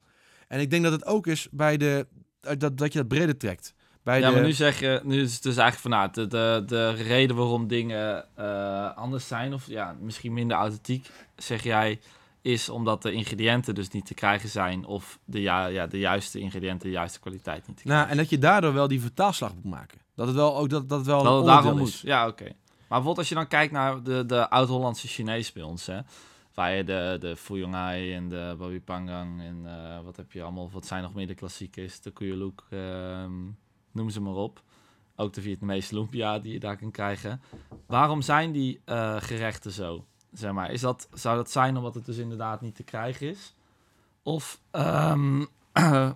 En ik denk dat het ook is bij de, dat, dat je dat breder trekt. Bij ja, de, maar nu zeg je, nu is het dus eigenlijk van nou, de, de, de reden waarom dingen eh, anders zijn, of ja, misschien minder authentiek, zeg jij, is omdat de ingrediënten dus niet te krijgen zijn, of de, ja, ja, de juiste ingrediënten, de juiste kwaliteit niet te krijgen. nou, en dat je daardoor wel die vertaalslag moet maken. Dat het wel ook dat, dat wel dat een het daarom onderdeel moet. is. Ja, oké. Bijvoorbeeld als je dan kijkt naar de, de oud-Hollandse Chinees bij ons, hè, waar je de, de Fuyong Hai en de Babi Pangang en eh, wat heb je allemaal, wat zijn nog meer de klassiekers, de Kuyuluk, ehm noem ze maar op. Ook de Vietnamese lumpia die je daar kan krijgen. Waarom zijn die eh, gerechten zo? Zeg maar, is dat, zou dat zijn omdat het dus inderdaad niet te krijgen is? Of, ehm, *clears throat*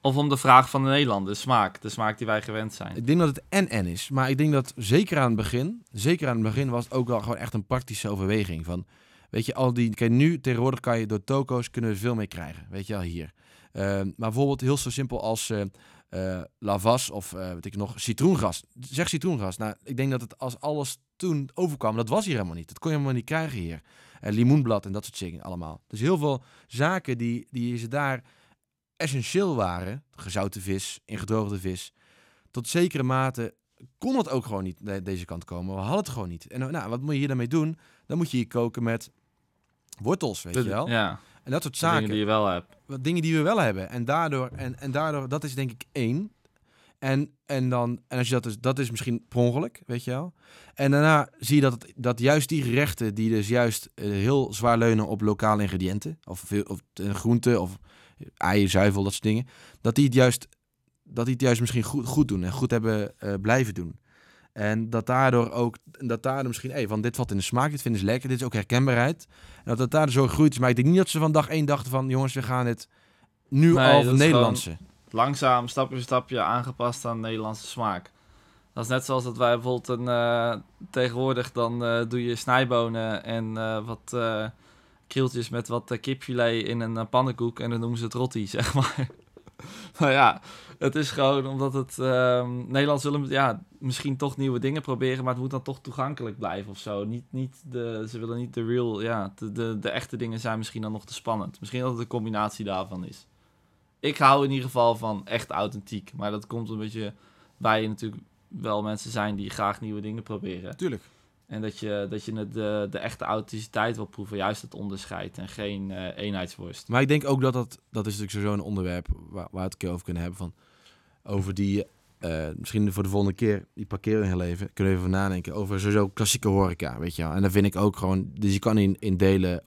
of om de vraag van de Nederlander, de smaak, de smaak die wij gewend zijn? Ik denk dat het en-en is. Maar ik denk dat zeker aan het begin, zeker aan het begin was het ook wel gewoon echt een praktische overweging. Van, Weet je, al die, kijk, nu tegenwoordig kan je door toko's kunnen veel meer krijgen. Weet je wel, hier. Uh, maar bijvoorbeeld heel zo simpel als uh, uh, lavas of uh, weet ik nog, citroengras. Zeg citroengras. Nou, ik denk dat het als alles toen overkwam, dat was hier helemaal niet. Dat kon je helemaal niet krijgen hier. En limoenblad en dat soort dingen allemaal. Dus heel veel zaken die, die ze daar essentieel waren, gezouten vis, ingedroogde vis, tot zekere mate kon het ook gewoon niet deze kant komen. We hadden het gewoon niet. En nou, wat moet je hier daarmee doen? Dan moet je hier koken met wortels, weet je wel. Ja. En dat soort zaken. Dingen die je wel hebt. Wat dingen die we wel hebben. En daardoor, en, en daardoor, dat is denk ik één. En, en dan, en als je dat is, dat is misschien per ongeluk, weet je wel. En daarna zie je dat, het, dat juist die gerechten, die dus juist uh, heel zwaar leunen op lokale ingrediënten, of, veel, of uh, groenten, of eieren, zuivel, dat soort dingen, dat die het juist, dat die het juist misschien goed, goed doen en goed hebben uh, blijven doen. En dat daardoor ook, dat daardoor misschien, hey, van dit valt in de smaak, dit vinden ze lekker, dit is ook herkenbaarheid. En dat het daardoor zo groeit is. Maar ik denk niet dat ze van dag één dachten van, jongens, we gaan het nu Nee, al dat Nederlandse. Langzaam, stapje voor stapje aangepast aan Nederlandse smaak. Dat is net zoals dat wij bijvoorbeeld een, eh, tegenwoordig dan eh, doe je snijbonen en eh, wat eh, krieltjes met wat eh, kipfilet in een eh, pannenkoek en dan noemen ze het rotti, *laughs* zeg maar. nou ja, het is gewoon omdat het ehm Nederland zullen ja, misschien toch nieuwe dingen proberen, maar het moet dan toch toegankelijk blijven of zo. Niet, niet de, ze willen niet de real, ja, de, de, de echte dingen zijn misschien dan nog te spannend. Misschien dat het een combinatie daarvan is. Ik hou in ieder geval van echt authentiek, maar dat komt een beetje bij je natuurlijk wel mensen zijn die graag nieuwe dingen proberen. Tuurlijk. En dat je, dat je de, de echte authenticiteit wil proeven, juist het onderscheid en geen eh, eenheidsworst. Maar ik denk ook dat dat, dat is natuurlijk sowieso een onderwerp waar, waar we het een keer over kunnen hebben. Van, over die, eh, misschien voor de volgende keer, die parkeren in je leven, kunnen we even nadenken over sowieso klassieke horeca, weet je wel. En dan vind ik ook gewoon, dus je kan in, in delen,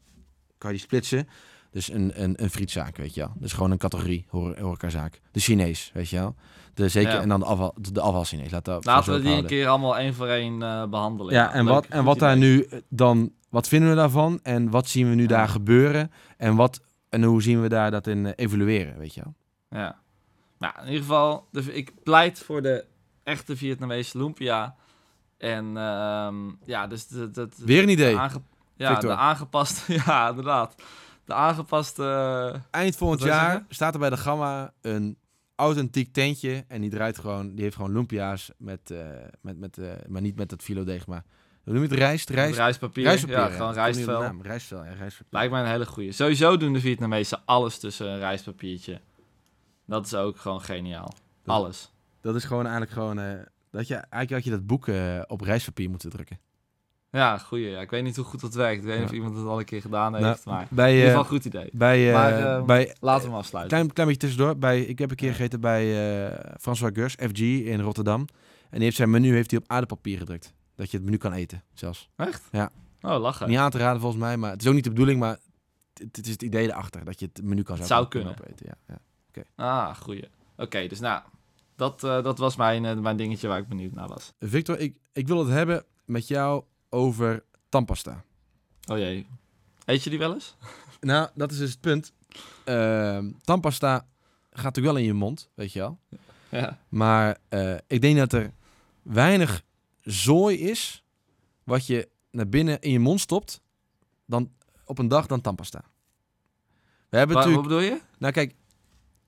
kan je die splitsen. Dus een, een, een frietzaak, weet je wel. Dus gewoon een categorie hore- horecazaak. De Chinees, weet je wel. De, zeker, Ja. en dan de afval, de, afval Chinees. Laat dat Laten we die een keer allemaal één voor één eh, behandelen. Ja, en leuk, wat, en wat daar nu dan, wat vinden we daarvan? En wat zien we nu Ja. daar gebeuren? En, wat, en hoe zien we daar dat in eh, evolueren, weet je wel? Ja. Nou, in ieder geval, de, ik pleit voor de echte Vietnamese lumpia. En ehm, ja, dus de- Weer een idee. ja, Victor. de aangepaste, *laughs* ja, inderdaad. De aangepaste, eh, Eind volgend jaar staat er bij de Gamma een authentiek tentje. En die draait gewoon, die heeft gewoon lumpia's met, eh, met, met eh, maar niet met dat filodeeg, maar hoe noem je het? Rijst? Rijst? rijstpapier. Rijstpapier, ja, ja. gewoon rijstvel. naam. Rijstvel, ja, rijstpapier. Lijkt mij een hele goeie. Sowieso doen de Vietnamezen alles tussen een rijstpapiertje. Dat is ook gewoon geniaal. Dat- Alles. Dat is gewoon eigenlijk gewoon, dat je, eigenlijk had je dat boek op rijstpapier moeten drukken. Ja, goeie. Ja. Ik weet niet hoe goed dat werkt. Ik weet niet of iemand het al een keer gedaan Nou, heeft. maar in Bij, ieder eh, geval een goed idee. bij, eh, Maar, eh, bij Laten we hem afsluiten. Klein, klein beetje tussendoor. Bij, ik heb een keer Ja. gegeten bij eh François Gers, FG in Rotterdam. En die heeft zijn menu heeft hij op aardepapier gedrukt. Dat je het menu kan eten, zelfs. Echt? Ja. Oh, lachen. Niet aan te raden volgens mij, maar het is ook niet de bedoeling. Maar het, het is het idee erachter, dat je het menu kan Het zou kunnen opeten. Ja, ja. Ah, goeie. Oké, dus nou, dat, dat was mijn, mijn dingetje waar ik benieuwd naar was. Victor, ik, ik wil het hebben met jou over tandpasta. Oh jee. Eet je die wel eens? *laughs* Nou, dat is dus het punt. Ehm tandpasta gaat natuurlijk wel in je mond, weet je wel. Ja. Maar eh, ik denk dat er weinig zooi is wat je naar binnen in je mond stopt dan op een dag dan tandpasta. We hebben Wat, wat natuurlijk... bedoel je? Nou kijk,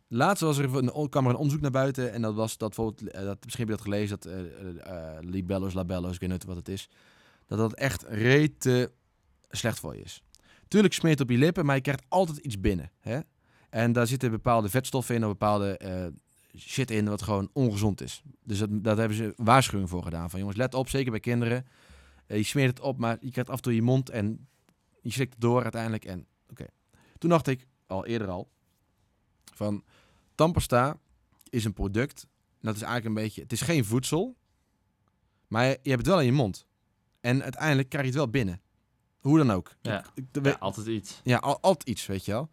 laatst was er een, kwam er een onderzoek naar buiten en dat was dat bijvoorbeeld, eh, dat, misschien heb je dat gelezen, dat eh, libello's, labello's, ik weet niet wat het is, dat dat echt rete slecht voor je is. Tuurlijk smeert het op je lippen, maar je krijgt altijd iets binnen. Hè? En daar zitten bepaalde vetstoffen in of bepaalde eh, shit in wat gewoon ongezond is. Dus dat, dat hebben ze waarschuwing voor gedaan. Van jongens, let op, zeker bij kinderen. Eh, je smeert het op, maar je krijgt af en toe je mond en je slikt het door uiteindelijk. En oké. Toen dacht ik, al eerder al, van tandpasta is een product. Dat is eigenlijk een beetje, het is geen voedsel, maar je hebt het wel in je mond. En uiteindelijk krijg je het wel binnen. Hoe dan ook. Ja. Ik- ik- Ja, altijd iets. ja, al, altijd iets, weet je wel.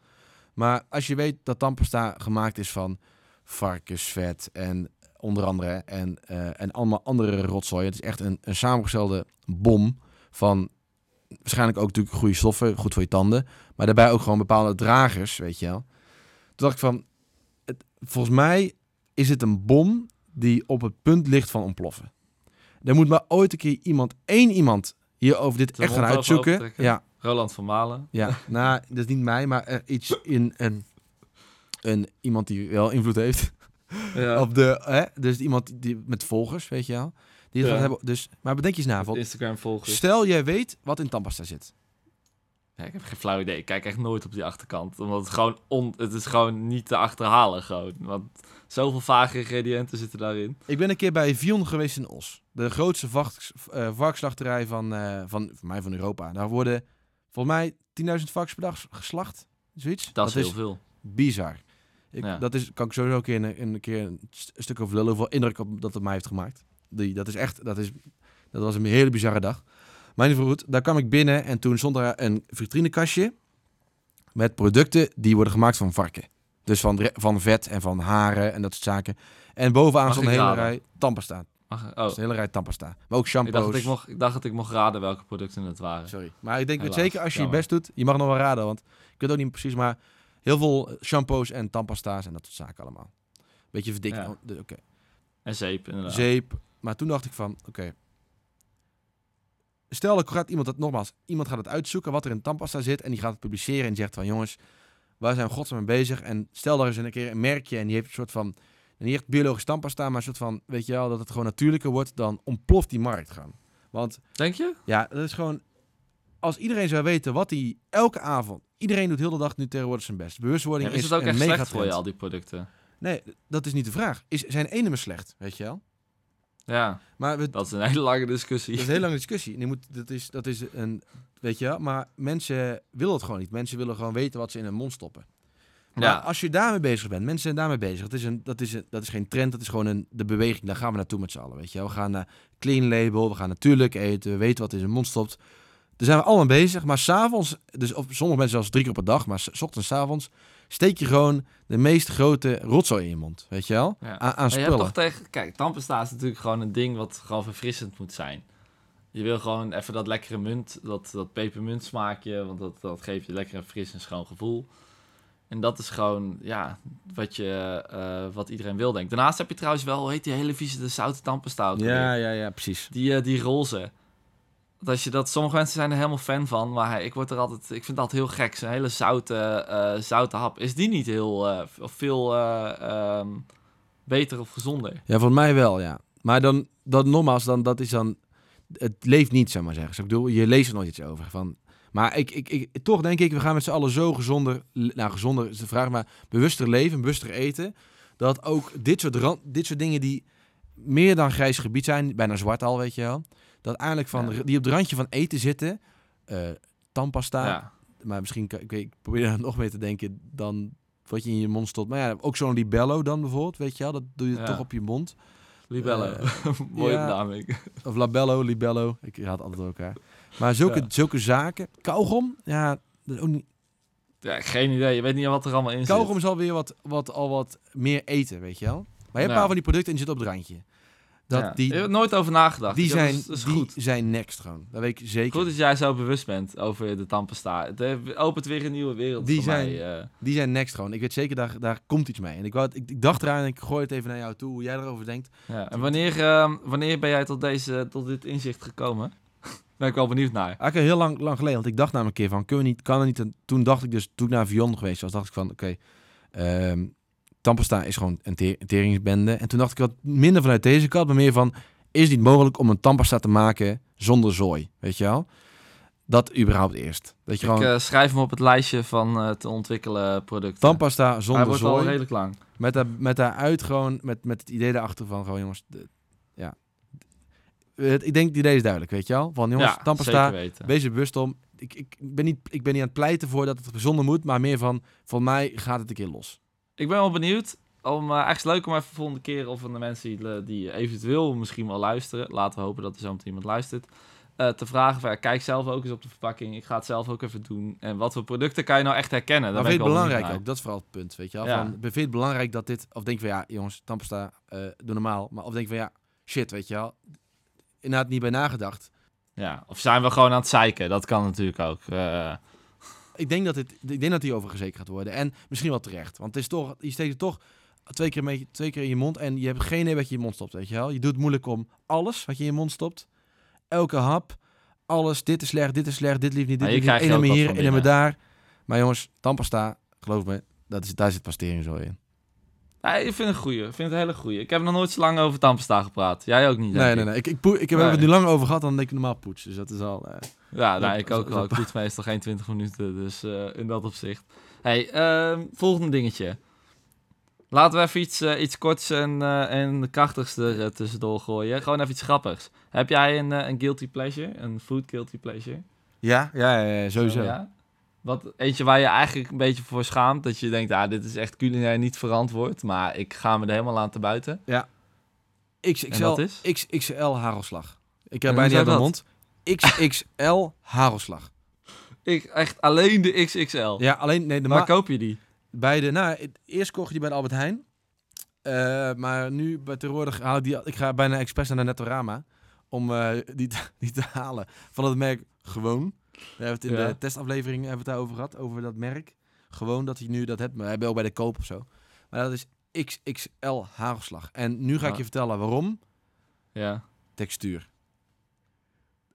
Maar als je weet dat tandpasta gemaakt is van varkensvet en onder andere en, eh, en allemaal andere rotzooi. Het is echt een, een samengestelde bom van waarschijnlijk ook natuurlijk goede stoffen, goed voor je tanden. Maar daarbij ook gewoon bepaalde dragers, weet je wel. Toen dacht ik van, het, volgens mij is het een bom die op het punt ligt van ontploffen. Er moet maar ooit een keer iemand, één iemand, hierover dit Zijn echt gaan over uitzoeken. Ja, Roland van Malen. Ja, *laughs* nou, dat is niet mij, maar er iets in een, een iemand die wel invloed heeft Ja. *laughs* op de, hè? dus iemand die met volgers, weet je wel. Die Ja. hebben, dus, maar bedenk je eens na, Instagram volgers. stel jij weet wat in tandpasta zit. Ja, ik heb geen flauw idee. Ik kijk echt nooit op die achterkant. Omdat het gewoon, on, het is gewoon niet te achterhalen gewoon. Want zoveel vage ingrediënten zitten daarin. Ik ben een keer bij Vion geweest in Os. De grootste vacht, eh, varkensslachterij van, eh, van, voor mij van Europa. Daar worden volgens mij 10.000 varkens per dag geslacht. Zoiets. Dat, is heel veel. bizar. Ik, Ja. Dat is, kan ik sowieso een keer een, een, keer een st- stuk over lullen. Hoeveel indruk op, dat het mij heeft gemaakt. Die, dat is echt, dat, is, dat was een hele bizarre dag. Maar in ieder geval goed, daar kwam ik binnen en toen stond er een vitrinekastje met producten die worden gemaakt van varken. Dus van, van vet en van haren en dat soort zaken. En bovenaan stond een hele raden? rij tandpasta. Mag, oh, een hele rij tandpasta. Maar ook ik dacht, shampoos. dat ik, mocht, ik dacht dat ik mocht raden welke producten het waren. Sorry. Maar ik denk Helaas, zeker als je je best doet, je mag nog wel raden, want ik weet ook niet precies, maar heel veel shampoos en tandpasta's en dat soort zaken allemaal. Beetje verdikt. Ja. Oh. En zeep, inderdaad. Zeep. Maar toen dacht ik van, oké. Stel dat gaat iemand dat nogmaals, iemand gaat het uitzoeken wat er in tandpasta zit en die gaat het publiceren en zegt van jongens, waar zijn we godsnaam mee bezig? En stel daar eens een keer een merkje en die heeft een soort van, niet echt biologisch tandpasta, maar een soort van, weet je wel, dat het gewoon natuurlijker wordt, dan ontploft die markt gewoon. Want Denk je? ja, dat is gewoon. Als iedereen zou weten wat hij elke avond. Iedereen doet heel de dag nu tegenwoordig zijn best. Bewustwording Ja, is is, het ook een echt slecht voor je, al die producten? Nee, dat is niet de vraag. Is, zijn ene slecht, weet je wel? Ja, Maar we, dat is een hele lange discussie. dat is een hele lange discussie. En moet, dat, is, dat is een. Weet je wel? Maar mensen willen het gewoon niet. Mensen willen gewoon weten wat ze in hun mond stoppen. Maar Ja. als je daarmee bezig bent, mensen zijn daarmee bezig. Dat is, een, dat, is een, dat is geen trend, dat is gewoon een, de beweging. Daar gaan we naartoe met z'n allen. Weet je wel? We gaan naar clean label, we gaan natuurlijk eten, we weten wat in zijn mond stopt. Daar zijn we allemaal bezig. Maar s'avonds, dus op sommige mensen zelfs drie keer per dag, maar s ochtends, 's avonds, steek je gewoon de meest grote rotzooi in je mond. Weet je wel? Ja. Aan, aan Maar je hebt spullen. toch tegen... Kijk, tandpasta is natuurlijk gewoon een ding wat gewoon verfrissend moet zijn. Je wil gewoon even dat lekkere munt, dat, dat pepermunt smaakje, want dat, dat geeft je lekker een fris en schoon gevoel. En dat is gewoon, ja, wat, je, eh, wat iedereen wil, denk ik. Daarnaast heb je trouwens wel, hoe heet die hele vieze de zoute tandpasta Ja, ja, ja, precies. Die, eh, die roze. Als je dat, sommige mensen zijn er helemaal fan van, maar hij- ik word er altijd, ik vind dat heel gek. Zo'n hele zoute, eh, zoute hap. Is die niet heel, eh, of veel eh, ehm, beter of gezonder? Ja, voor mij wel, ja. Maar dan, dat nogmaals, dan, dat is dan... Het leeft niet, zou ik maar zeggen. Dus ik bedoel, je leest er nooit iets over. Van, maar ik, ik, ik, toch denk ik, we gaan met z'n allen zo gezonder... Nou, gezonder is de vraag, maar bewuster leven, bewuster eten. Dat ook dit soort, dit soort dingen die meer dan grijs gebied zijn, bijna zwart al, weet je wel. Dat eigenlijk van, Ja. die op het randje van eten zitten. eh tandpasta, ja. maar misschien, kan- ik, weet, ik probeer er nog meer te denken dan wat je in je mond stopt. Maar ja, ook zo'n libello dan bijvoorbeeld, weet je wel. Dat doe je Ja. toch op je mond. Libello. Eh, *laughs* Mooie ja. benaming. *laughs* Of labello, libello. Ik raad altijd elkaar. Maar zulke, Ja. zulke zaken. Kauwgom, ja, dat is ook niet. Ja, geen idee. Je weet niet wat er allemaal in Kauwgom zit. is alweer wat, wat, al wat meer eten, weet je wel. Maar je hebt een paar van die producten en die zitten op het randje. Dat, Ja. die, Je hebt er nooit over nagedacht. die, zijn, dat is, dat is die goed. zijn next gewoon. Dat weet ik zeker. Goed dat jij zo bewust bent over de tandpasta. Het opent weer een nieuwe wereld Die voor zijn- mij. eh. Die zijn next gewoon. Ik weet zeker, daar, daar komt iets mee. En ik, wou, het- ik, ik dacht eraan en ik gooi het even naar jou toe, hoe jij erover denkt. ja. En wanneer, ehm, wanneer ben jij tot, deze, tot dit inzicht gekomen? *laughs* ben ik wel benieuwd naar. Eigenlijk heel lang, lang geleden, want ik dacht namelijk een keer van, kunnen we niet, kan er niet, een- toen dacht ik dus, toen ik naar Vion geweest was, dacht ik van, oké, ehm tandpasta is gewoon een, te- een teringsbende. En toen dacht ik wat minder vanuit deze kant, maar meer van, is het niet mogelijk om een tandpasta te maken zonder zooi, weet je wel? Dat überhaupt eerst. Dat je Ik gewoon eh, schrijf hem op het lijstje van eh, te ontwikkelen producten. tandpasta Hij zonder wordt al zooi, redelijk lang. met, daar, met daaruit gewoon, met, met het idee erachter van, gewoon jongens, de- ja. Het, ik denk het idee is duidelijk, weet je wel? Van jongens, ja, tandpasta. Wees er bewust om. Ik, ik, ben niet, ik ben niet aan het pleiten voor dat het gezonder moet, maar meer van, voor mij gaat het een keer los. Ik ben wel benieuwd. Om, uh, echt leuk om even de volgende keer of van de mensen die, eh, die eventueel misschien wel luisteren. Laten we hopen dat er zo meteen iemand luistert. eh, te vragen van, ja, kijk zelf ook eens op de verpakking. Ik ga het zelf ook even doen. En wat voor producten kan je nou echt herkennen? Maar Daar vind je het belangrijk ook? Dat is vooral het punt, weet je wel? Ja. Van, vind je het belangrijk dat dit, of denk van, ja, jongens, tandpasta, eh doe normaal. Maar of denk van, ja, shit, weet je wel? Inderdaad niet bij nagedacht. Ja, of zijn we gewoon aan het zeiken? Dat kan natuurlijk ook. Eh, Ik denk dat, het, ik denk dat die overgezekerd gaat worden. En misschien wel terecht. Want het is toch, je steekt het toch twee keer, mee, twee keer in je mond en je hebt geen idee wat je in je mond stopt, weet je wel? Je doet het moeilijk om alles wat je in je mond stopt. Elke hap, alles. Dit is slecht, dit is slecht, dit lief niet, dit lief niet. wat hier, nummer daar. Maar jongens, tandpasta, geloof me, dat is, daar zit pastering zo in. Nee, ik vind het een goeie. Ik vind het een hele goeie. Ik heb nog nooit zo lang over tandpasta gepraat. Jij ook niet, Nee, nee, nee. Ik, ik, poe- ik heb Nee. het nu lang over gehad, dan denk ik normaal poets. Dus dat is al... eh, Ja, nou, ik ook wel. Ik poets meestal geen 20 minuten, dus eh, in dat opzicht. hey, ehm, volgende dingetje. Laten we even iets, eh, iets korts en, eh, en krachtigs er tussendoor gooien. Gewoon even iets grappigs. Heb jij een, een guilty pleasure? Een food guilty pleasure? Ja, ja, ja, ja, sowieso. Ja? Wat, eentje waar je eigenlijk een beetje voor schaamt. Dat je denkt, ah, dit is echt culinair niet verantwoord. Maar ik ga me er helemaal aan te buiten. XXL, En dat is? XXL hagelslag. Ik heb bijna uit mijn mond. XXL hagelslag. *laughs* Ik, echt alleen de XXL. Ja, alleen... Nee, de Waar koop je die? bij de... Nou, eerst kocht je die bij de Albert Heijn. Eh, maar nu, bij tegenwoordig, haal ik die... Ik ga bijna expres naar de Nettorama. Om eh, die, te, *laughs* die te halen. Van het merk Gewoon. We hebben het in Ja. de testaflevering hebben we het daarover gehad. Over dat merk. Gewoon dat je nu dat hebt. Maar we hebben ook bij de koop of zo. Maar dat is XXL hagelslag. En nu ga ik je vertellen waarom. Ja, Textuur.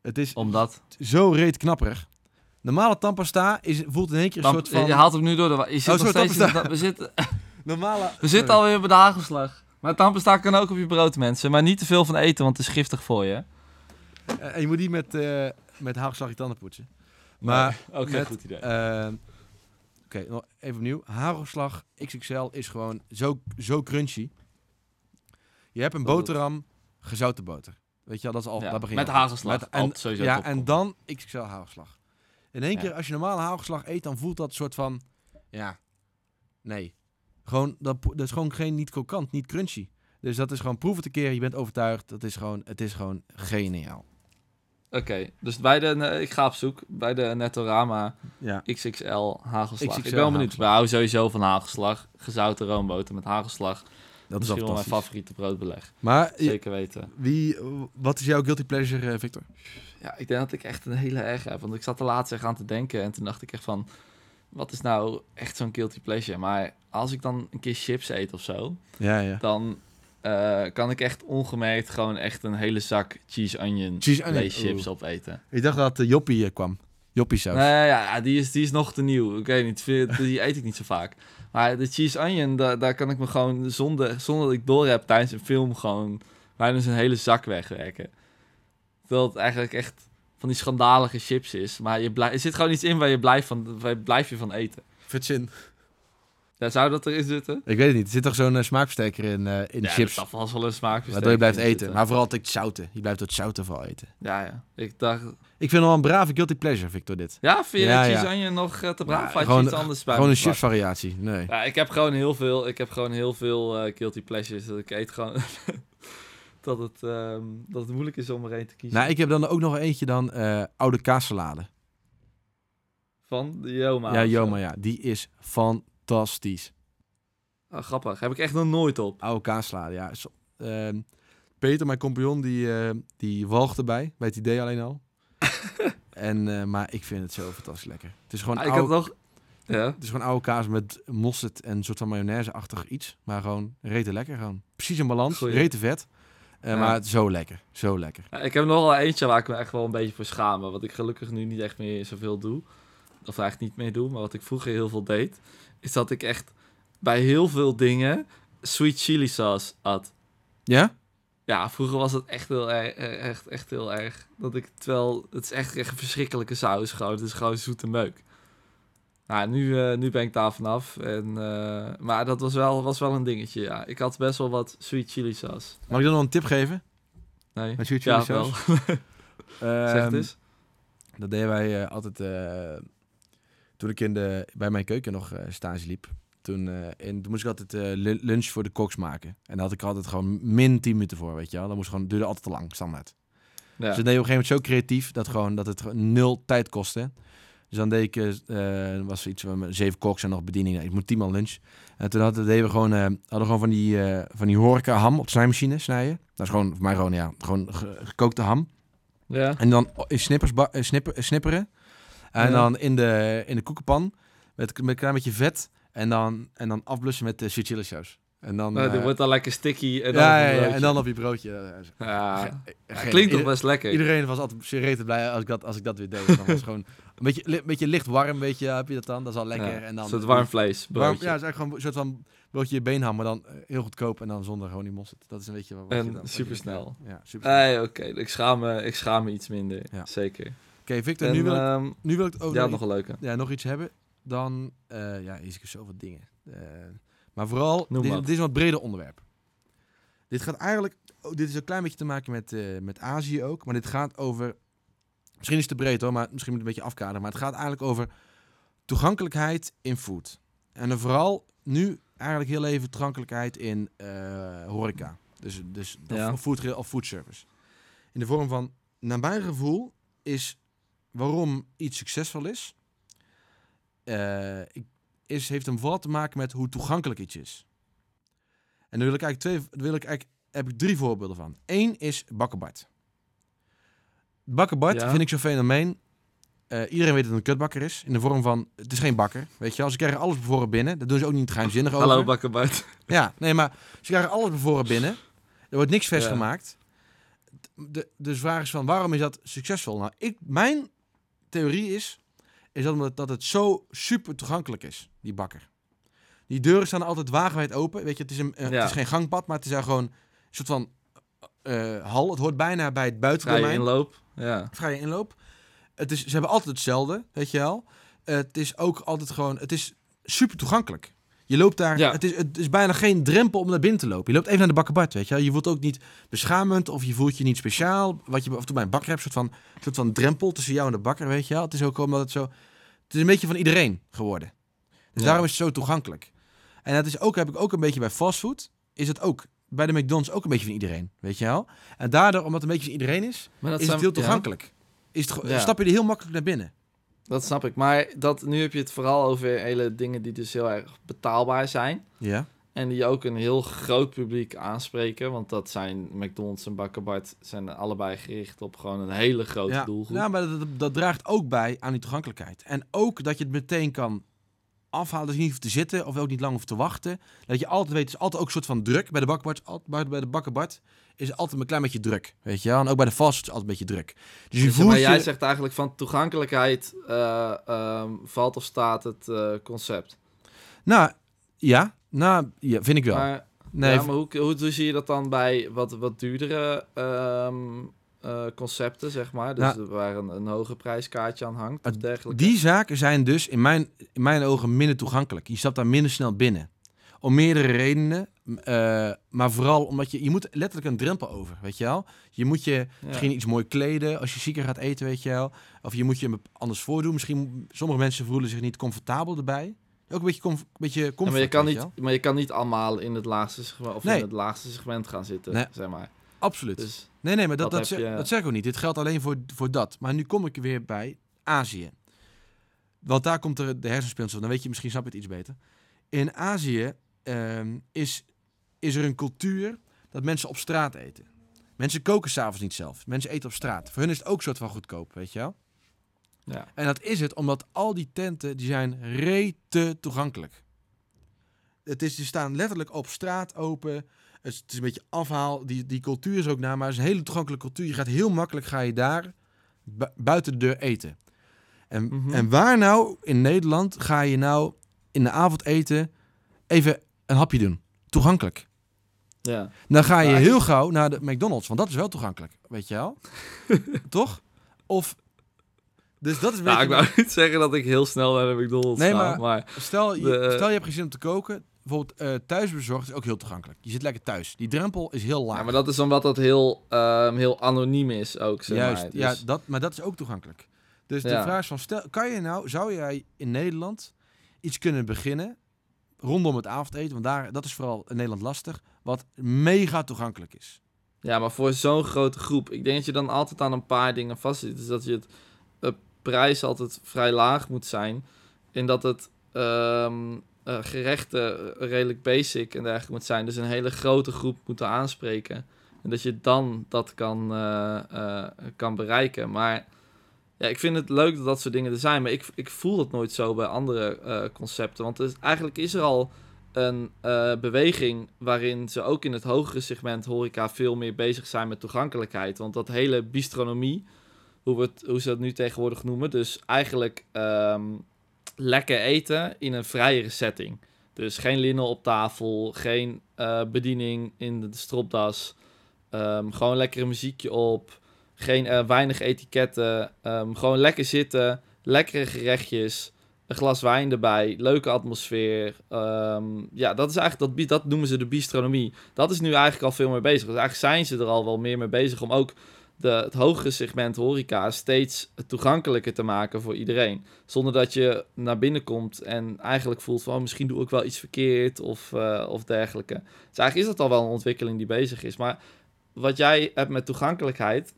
Het is omdat... zo reet knapperig. Normale tandpasta is, voelt in één keer een soort van... Je haalt hem nu door de... Je zit Oh, nog steeds... in we zitten, *laughs* Normale... we zitten alweer bij de hagelslag. Maar tandpasta kan ook op je brood, mensen. Maar niet te veel van eten, want het is giftig voor je. Eh, En je moet niet met, eh met hagelslag je tanden poetsen. Maar... Oké, met, goed idee. eh, Oké, nog even opnieuw. Hagelslag XXL is gewoon zo, zo crunchy. Je hebt een Dat boterham, gezouten boter. Weet je wel, dat is al... Ja, daar begin met hagelslag. Met- en, sowieso ja, en dan XXL hagelslag. In één Ja. keer, als je normale hagelslag eet, dan voelt dat een soort van... Ja, nee. Gewoon, dat, dat is gewoon geen, niet krokant, niet crunchy. Dus dat is gewoon, proef het een keer, je bent overtuigd. Dat is gewoon, het is gewoon geniaal. Oké, dus bij de... eh, Ik ga op zoek. Bij de Nettorama Ja. XXL hagelslag. XXL ik ben wel benieuwd. hagelslag. Ik hou sowieso van hagelslag. Gezouten roomboter met hagelslag. Dat is Misschien wel wel mijn favoriete broodbeleg. Maar je- Zeker weten. wie, wat is jouw guilty pleasure, eh, Victor? Ja, ik denk dat ik echt een hele erg heb. Want ik zat er laatst echt aan te denken. En toen dacht ik echt van... Wat is nou echt zo'n guilty pleasure? Maar als ik dan een keer chips eet of zo... Ja, ja. Dan eh, kan ik echt ongemerkt gewoon echt een hele zak cheese onion Cheese onion, chips oeh. opeten. Ik dacht dat uh, Joppie eh, kwam. Joppie saus. Nee, ja, ja, die is, die is nog te nieuw. Ik weet niet, *laughs* die eet ik niet zo vaak. Maar de cheese onion, daar, daar kan ik me gewoon zonder, zonder dat ik door heb tijdens een film gewoon bijna een hele zak wegwerken. Terwijl het eigenlijk echt van die schandalige chips is. Maar je blij, er zit gewoon iets in waar je, blijft van, waar je blijf je van eten. Vetzin. Ja, zou dat erin zitten? Ik weet het niet. Er zit toch zo'n eh, smaakversterker in, eh, in ja, chips. dat zal vast wel een smaak Waardoor je blijft eten. Maar vooral het zouten. Je blijft het zouten vooral eten. Ja, ja. Ik dacht... Ik vind wel een brave guilty pleasure, Victor, dit. Ja, vind je Ja, ja. nog eh, te braaf? Ja, had je gewoon- iets anders bij Gewoon een chips variatie. Nee. Ja, ik heb gewoon heel veel, ik heb gewoon heel veel guilty pleasures. Dat ik eet gewoon *laughs* dat, het, ehm, dat het moeilijk is om er één te kiezen. Nou, ik heb dan ook nog eentje dan oude kaassalade. Van de Joma. ja. Joma, ja. Die is fantastisch. Oh, grappig. Heb ik echt nog nooit op. Oude kaassalade, ja. Ehm, Peter, mijn compagnon, die, eh die walgt erbij. Bij het idee alleen al. *laughs* en, eh, maar ik vind het zo fantastisch lekker. Het is gewoon Ah, ik oude, had nog... Ja. Het is gewoon oude kaas met mosterd en een soort van mayonaise-achtig iets. Maar gewoon rete lekker gewoon. Precies een balans, Goeie. rete vet. Ja. Maar zo lekker, zo lekker. Ja, ik heb nog wel eentje waar ik me echt wel een beetje voor schaam. Wat ik gelukkig nu niet echt meer zoveel doe. Of eigenlijk niet meer doe. Maar wat ik vroeger heel veel deed. Is dat ik echt bij heel veel dingen sweet chili sauce had. Ja? Ja, vroeger was het echt heel erg, echt, echt heel erg. Dat ik, terwijl, het is echt, echt een verschrikkelijke saus gewoon. Het is gewoon zoete meuk. Nou, nu, eh, nu ben ik daar vanaf. En, eh, maar dat was wel, was wel een dingetje, ja. Ik had best wel wat sweet chili sauce. Mag ik dan nog een tip geven? Nee, Met sweet chili ja, saus? wel. *laughs* zeg het Ehm, eens. Dat deden wij eh, altijd eh, toen ik in de, bij mijn keuken nog eh, stage liep. Toen, en toen moest ik altijd eh, lu- lunch voor de koks maken. En daar had ik altijd gewoon min 10 minuten voor, weet je wel. Dat moest gewoon, duurde altijd te lang, standaard. Ja. Dus dan deed je op een gegeven moment zo creatief dat, gewoon, dat het nul tijd kostte. Dus dan deed ik, was iets van zeven koks en nog bediening. Ik moet tien man lunch. En toen hadden, deden we gewoon, hadden we gewoon van die, van die horeca ham op de snijmachine snijden. Dat is gewoon voor mij gewoon, ja, gewoon ge- gekookte ham. ja. En dan in snippers snipper, snipperen. En Ja. dan in de, in de koekenpan met, met een klein beetje vet. En dan, en dan afblussen met de sweet chili saus. En dan, Nou, eh, wordt dan lekker sticky en dan, ja, en dan op je broodje. eh, Ja, ge- klinkt toch best lekker. Iedereen was altijd serieus blij als ik dat, als ik dat weer deed. Dan was gewoon een beetje, li- beetje licht warm, weet je, heb je dat dan? Dat is al lekker. Ja, en dan, een soort warm vlees, warm- broodje. ja, het is eigenlijk gewoon een soort van broodje beenham, maar dan eh, heel goedkoop en dan zonder honingmosterd. Dat is een beetje wat, wat En je dan- supersnel. Ja, supersnel. Nee, oké. Ik, schaam me, ik schaam me iets minder. Zeker. Oké, Victor, En, nu, wil ik, ehm, nu wil ik het over ja, nog een leuke. ja, nog iets hebben, dan eh ja, is er zoveel dingen. Eh, maar vooral, dit, is een wat breder onderwerp. Dit gaat eigenlijk, oh, dit is een klein beetje te maken met, eh, met Azië ook, maar dit gaat over, misschien is het te breed hoor, maar misschien moet ik een beetje afkaderen, maar het gaat eigenlijk over toegankelijkheid in food. En dan vooral nu eigenlijk heel even toegankelijkheid in horeca. Dus, dus Ja. of, food, of food service. In de vorm van, naar mijn gevoel, is waarom iets succesvol is, eh, is heeft hem vooral te maken met hoe toegankelijk iets is. En daar wil ik eigenlijk twee, wil ik eigenlijk, heb ik drie voorbeelden van. Eén is. Bakkerbart Ja. vind ik zo'n fenomeen. Eh, iedereen weet dat het een kutbakker is. In de vorm van, het is geen bakker. Weet je wel, ze krijgen alles bevoren binnen. Dat doen ze ook niet geheimzinnig over. Hallo, Bakkerbart. Ja, nee, maar ze krijgen alles bevoren binnen. Er wordt niks vers Ja. De, dus de vraag is van, waarom is dat succesvol? Nou, ik, mijn theorie is, is dat, omdat, dat het zo super toegankelijk is, die bakker. Die deuren staan altijd wagenwijd open. Weet je, het is, een, eh, Ja. het is geen gangpad, maar het is daar gewoon een soort van eh, hal. Het hoort bijna bij het Vrije buitendomein inloop. Ja. vrije inloop. Het is, ze hebben altijd hetzelfde, weet je wel. het is ook altijd gewoon, het is super toegankelijk. Je loopt daar, Ja. het, is, het is bijna geen drempel om naar binnen te lopen. Je loopt even naar de bakkerbart, weet je wel. Je voelt ook niet beschamend of je voelt je niet speciaal. Wat je af en toe bij een bakker hebt, soort van, soort van drempel tussen jou en de bakker, weet je wel. Het is ook omdat het zo, het is een beetje van iedereen geworden. Dus Ja. daarom is het zo toegankelijk. En dat is ook, heb ik ook een beetje bij fastfood, is het ook bij de McDonald's ook een beetje van iedereen, weet je wel. En daardoor, omdat het een beetje van iedereen is, Maar dat is zijn- het heel ja. toegankelijk. Is het, Ja. Stap je er heel makkelijk naar binnen. Dat snap ik. Maar dat, nu heb je het vooral over hele dingen die dus heel erg betaalbaar zijn. Ja. En die ook een heel groot publiek aanspreken. Want dat zijn McDonald's en Bakkerbart zijn allebei gericht op gewoon een hele grote ja. doelgroep. Nou, maar dat, dat, draagt ook bij aan die toegankelijkheid. En ook dat je het meteen kan afhalen, dus je niet hoeft te zitten of ook niet lang hoeft te wachten. Dat je altijd weet, het is altijd ook een soort van druk. Bij de bakkerbart, altijd, bij de bakkerbart is altijd een klein beetje druk, weet je wel. En ook bij de fast is altijd een beetje druk. Dus je Dus, voelt maar je... jij zegt eigenlijk van toegankelijkheid eh, ehm, valt of staat het eh, concept. Nou, ja, nou, ja, vind ik wel. Maar, nee, ja, maar hoe, hoe, hoe zie je dat dan bij wat, wat duurdere ehm, eh, concepten, zeg maar? Dus Nou, waar een, een hoger prijskaartje aan hangt of het- dergelijke? Die zaken zijn dus in mijn, in mijn ogen minder toegankelijk. Je stapt daar minder snel binnen. Om meerdere redenen. Eh, maar vooral omdat je... Je moet letterlijk een drempel over, weet je wel? Je moet je Ja. misschien iets mooi kleden als je zieker gaat eten, weet je wel? Of je moet je anders voordoen. Misschien... Sommige mensen voelen zich niet comfortabel erbij. Ook een beetje, comf, beetje Ja, comfort, maar, je kan niet, maar je kan niet allemaal in het laagste segment, of Nee. in het laagste segment gaan zitten, Nee. zeg maar. Absoluut. Dus Nee, nee, maar dat, dat je- dat zeg ik ook niet. Dit geldt alleen voor, voor dat. Maar nu kom ik weer bij Azië. Want daar komt er de hersenspinsel. Dan weet je, misschien snap je het iets beter. In Azië ehm, is, is er een cultuur dat mensen op straat eten. Mensen koken s'avonds niet zelf. Mensen eten op straat. Voor hun is het ook soort van goedkoop, weet je wel? ja. En dat is het omdat al die tenten die zijn rete toegankelijk. Het is, die staan letterlijk op straat open. Het is, het is een beetje afhaal. Die, die cultuur is ook naar, maar het is een hele toegankelijke cultuur. Je gaat heel makkelijk ga je daar bu- buiten de deur eten. En, Mhm. en waar nou in Nederland ga je nou in de avond eten even een hapje doen? Toegankelijk. ja. Dan ga je heel gauw naar de McDonald's, want dat is wel toegankelijk, weet je wel? *laughs* Toch? Of dus dat is Nou, ik wou niet zeggen dat ik heel snel naar de McDonald's Nee, ga, maar- maar... Stel je, De- stel je hebt geen zin om te koken. Bijvoorbeeld eh, thuisbezorgd is ook heel toegankelijk. Je zit lekker thuis. Die drempel is heel laag. Ja, maar dat is omdat dat heel, ehm, heel anoniem is ook, zeg Juist, maar. ja, Dus- dat, maar dat is ook toegankelijk. Dus de vraag is van, stel, kan je nou, zou jij in Nederland iets kunnen beginnen rondom het avondeten, want daar, dat is vooral in Nederland lastig, wat mega toegankelijk is. Ja, maar voor zo'n grote groep. Ik denk dat je dan altijd aan een paar dingen vastzit. Dus dat je het prijs altijd vrij laag moet zijn. En dat het ehm, eh, gerechten redelijk basic en dergelijke moet zijn. Dus een hele grote groep moeten aanspreken. En dat je dan dat kan, eh, eh, kan bereiken. Maar ja, ik vind het leuk dat dat soort dingen er zijn. Maar ik, ik voel dat nooit zo bij andere eh, concepten. Want eigenlijk is er al een eh, beweging waarin ze ook in het hogere segment horeca veel meer bezig zijn met toegankelijkheid. Want dat hele bistronomie, hoe, we hoe ze dat nu tegenwoordig noemen, dus eigenlijk ehm, lekker eten in een vrijere setting. Dus geen linnen op tafel, geen eh, bediening in de stropdas, ehm, gewoon lekkere muziekje op, geen, eh, weinig etiketten, ehm, gewoon lekker zitten, lekkere gerechtjes een glas wijn erbij, leuke atmosfeer. Ehm, ja, dat is eigenlijk, dat, dat noemen ze de bistronomie. Dat is nu eigenlijk al veel meer bezig. Dus eigenlijk zijn ze er al wel meer mee bezig om ook de, het hogere segment horeca steeds toegankelijker te maken voor iedereen. Zonder dat je naar binnen komt en eigenlijk voelt van oh, misschien doe ik wel iets verkeerd of, uh, of dergelijke. Dus eigenlijk is dat al wel een ontwikkeling die bezig is. Maar wat jij hebt met toegankelijkheid,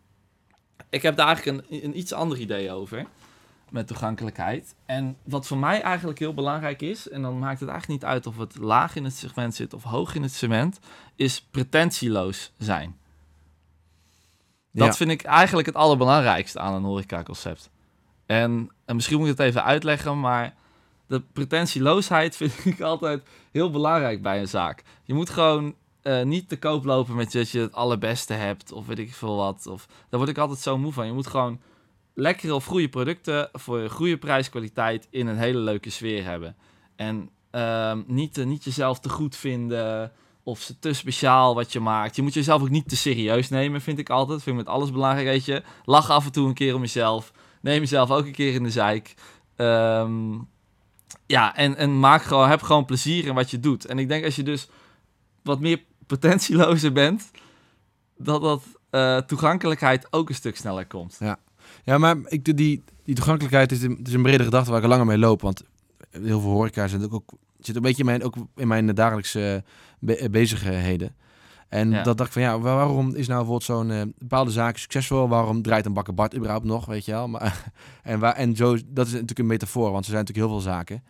ik heb daar eigenlijk een, een iets ander idee over met toegankelijkheid. En wat voor mij eigenlijk heel belangrijk is, en dan maakt het eigenlijk niet uit of het laag in het segment zit of hoog in het segment, is pretentieloos zijn. Dat vind ik eigenlijk het allerbelangrijkste aan een horeca-concept. En, en misschien moet ik het even uitleggen, maar de pretentieloosheid *laughs* vind ik altijd heel belangrijk bij een zaak. Je moet gewoon uh, niet te koop lopen met dat je het allerbeste hebt, of weet ik veel wat. Of, daar word ik altijd zo moe van. Je moet gewoon lekkere of goede producten voor een goede prijskwaliteit in een hele leuke sfeer hebben. En um, niet, uh, niet jezelf te goed vinden of te speciaal wat je maakt. Je moet jezelf ook niet te serieus nemen, vind ik altijd. Vind ik met alles belangrijk, weet je. Lach af en toe een keer om jezelf. Neem jezelf ook een keer in de zeik. Um, ja, en, en maak gewoon, heb gewoon plezier in wat je doet. En ik denk als je dus wat meer potentielozer bent, dat dat uh, toegankelijkheid ook een stuk sneller komt. Ja. Ja, maar ik, die, die toegankelijkheid is, een, is een brede gedachte waar ik langer mee loop. Want heel veel horeca zit ook, zit een beetje in mijn, ook in mijn dagelijkse be bezigheden. En dat dacht ik van ja, waarom is nou bijvoorbeeld zo'n uh, bepaalde zaak succesvol? Waarom draait een bakker Bart überhaupt nog, weet je wel? Maar, *laughs* en, waar, en zo, dat is natuurlijk een metafoor, want er zijn natuurlijk heel veel zaken.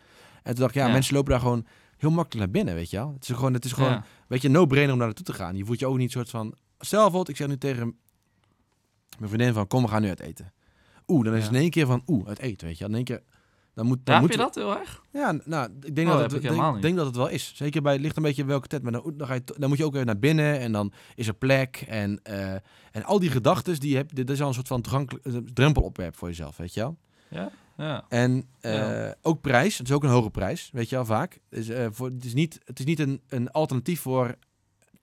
En toen dacht ik, ja, mensen lopen daar gewoon heel makkelijk naar binnen, weet je wel? Het is gewoon, het is gewoon, weet je, no-brainer om daar naartoe te gaan. Je voelt je ook niet soort van, stel bijvoorbeeld, ik zeg nu tegen mijn vriendin van, kom, we gaan nu uit eten. Oeh, dan is het in één keer van, oeh, het eten, weet je. In één keer, dan moet, dan moet je dat heel erg? Ja, nou, ik denk, oh, dat, het, denk, denk, dat het wel is. Zeker bij, het ligt een beetje welke tijd, maar dan, dan, ga je, dan moet je ook weer naar binnen en dan is er plek en, uh, en al die gedachten, die heb, dit is al een soort van toegankelijk drempelopwerp voor jezelf, weet je wel. Ja, ja. En uh, ja. ook prijs, het is ook een hoge prijs, weet je wel, vaak. Dus, uh, voor, het is niet, het is niet een, een alternatief voor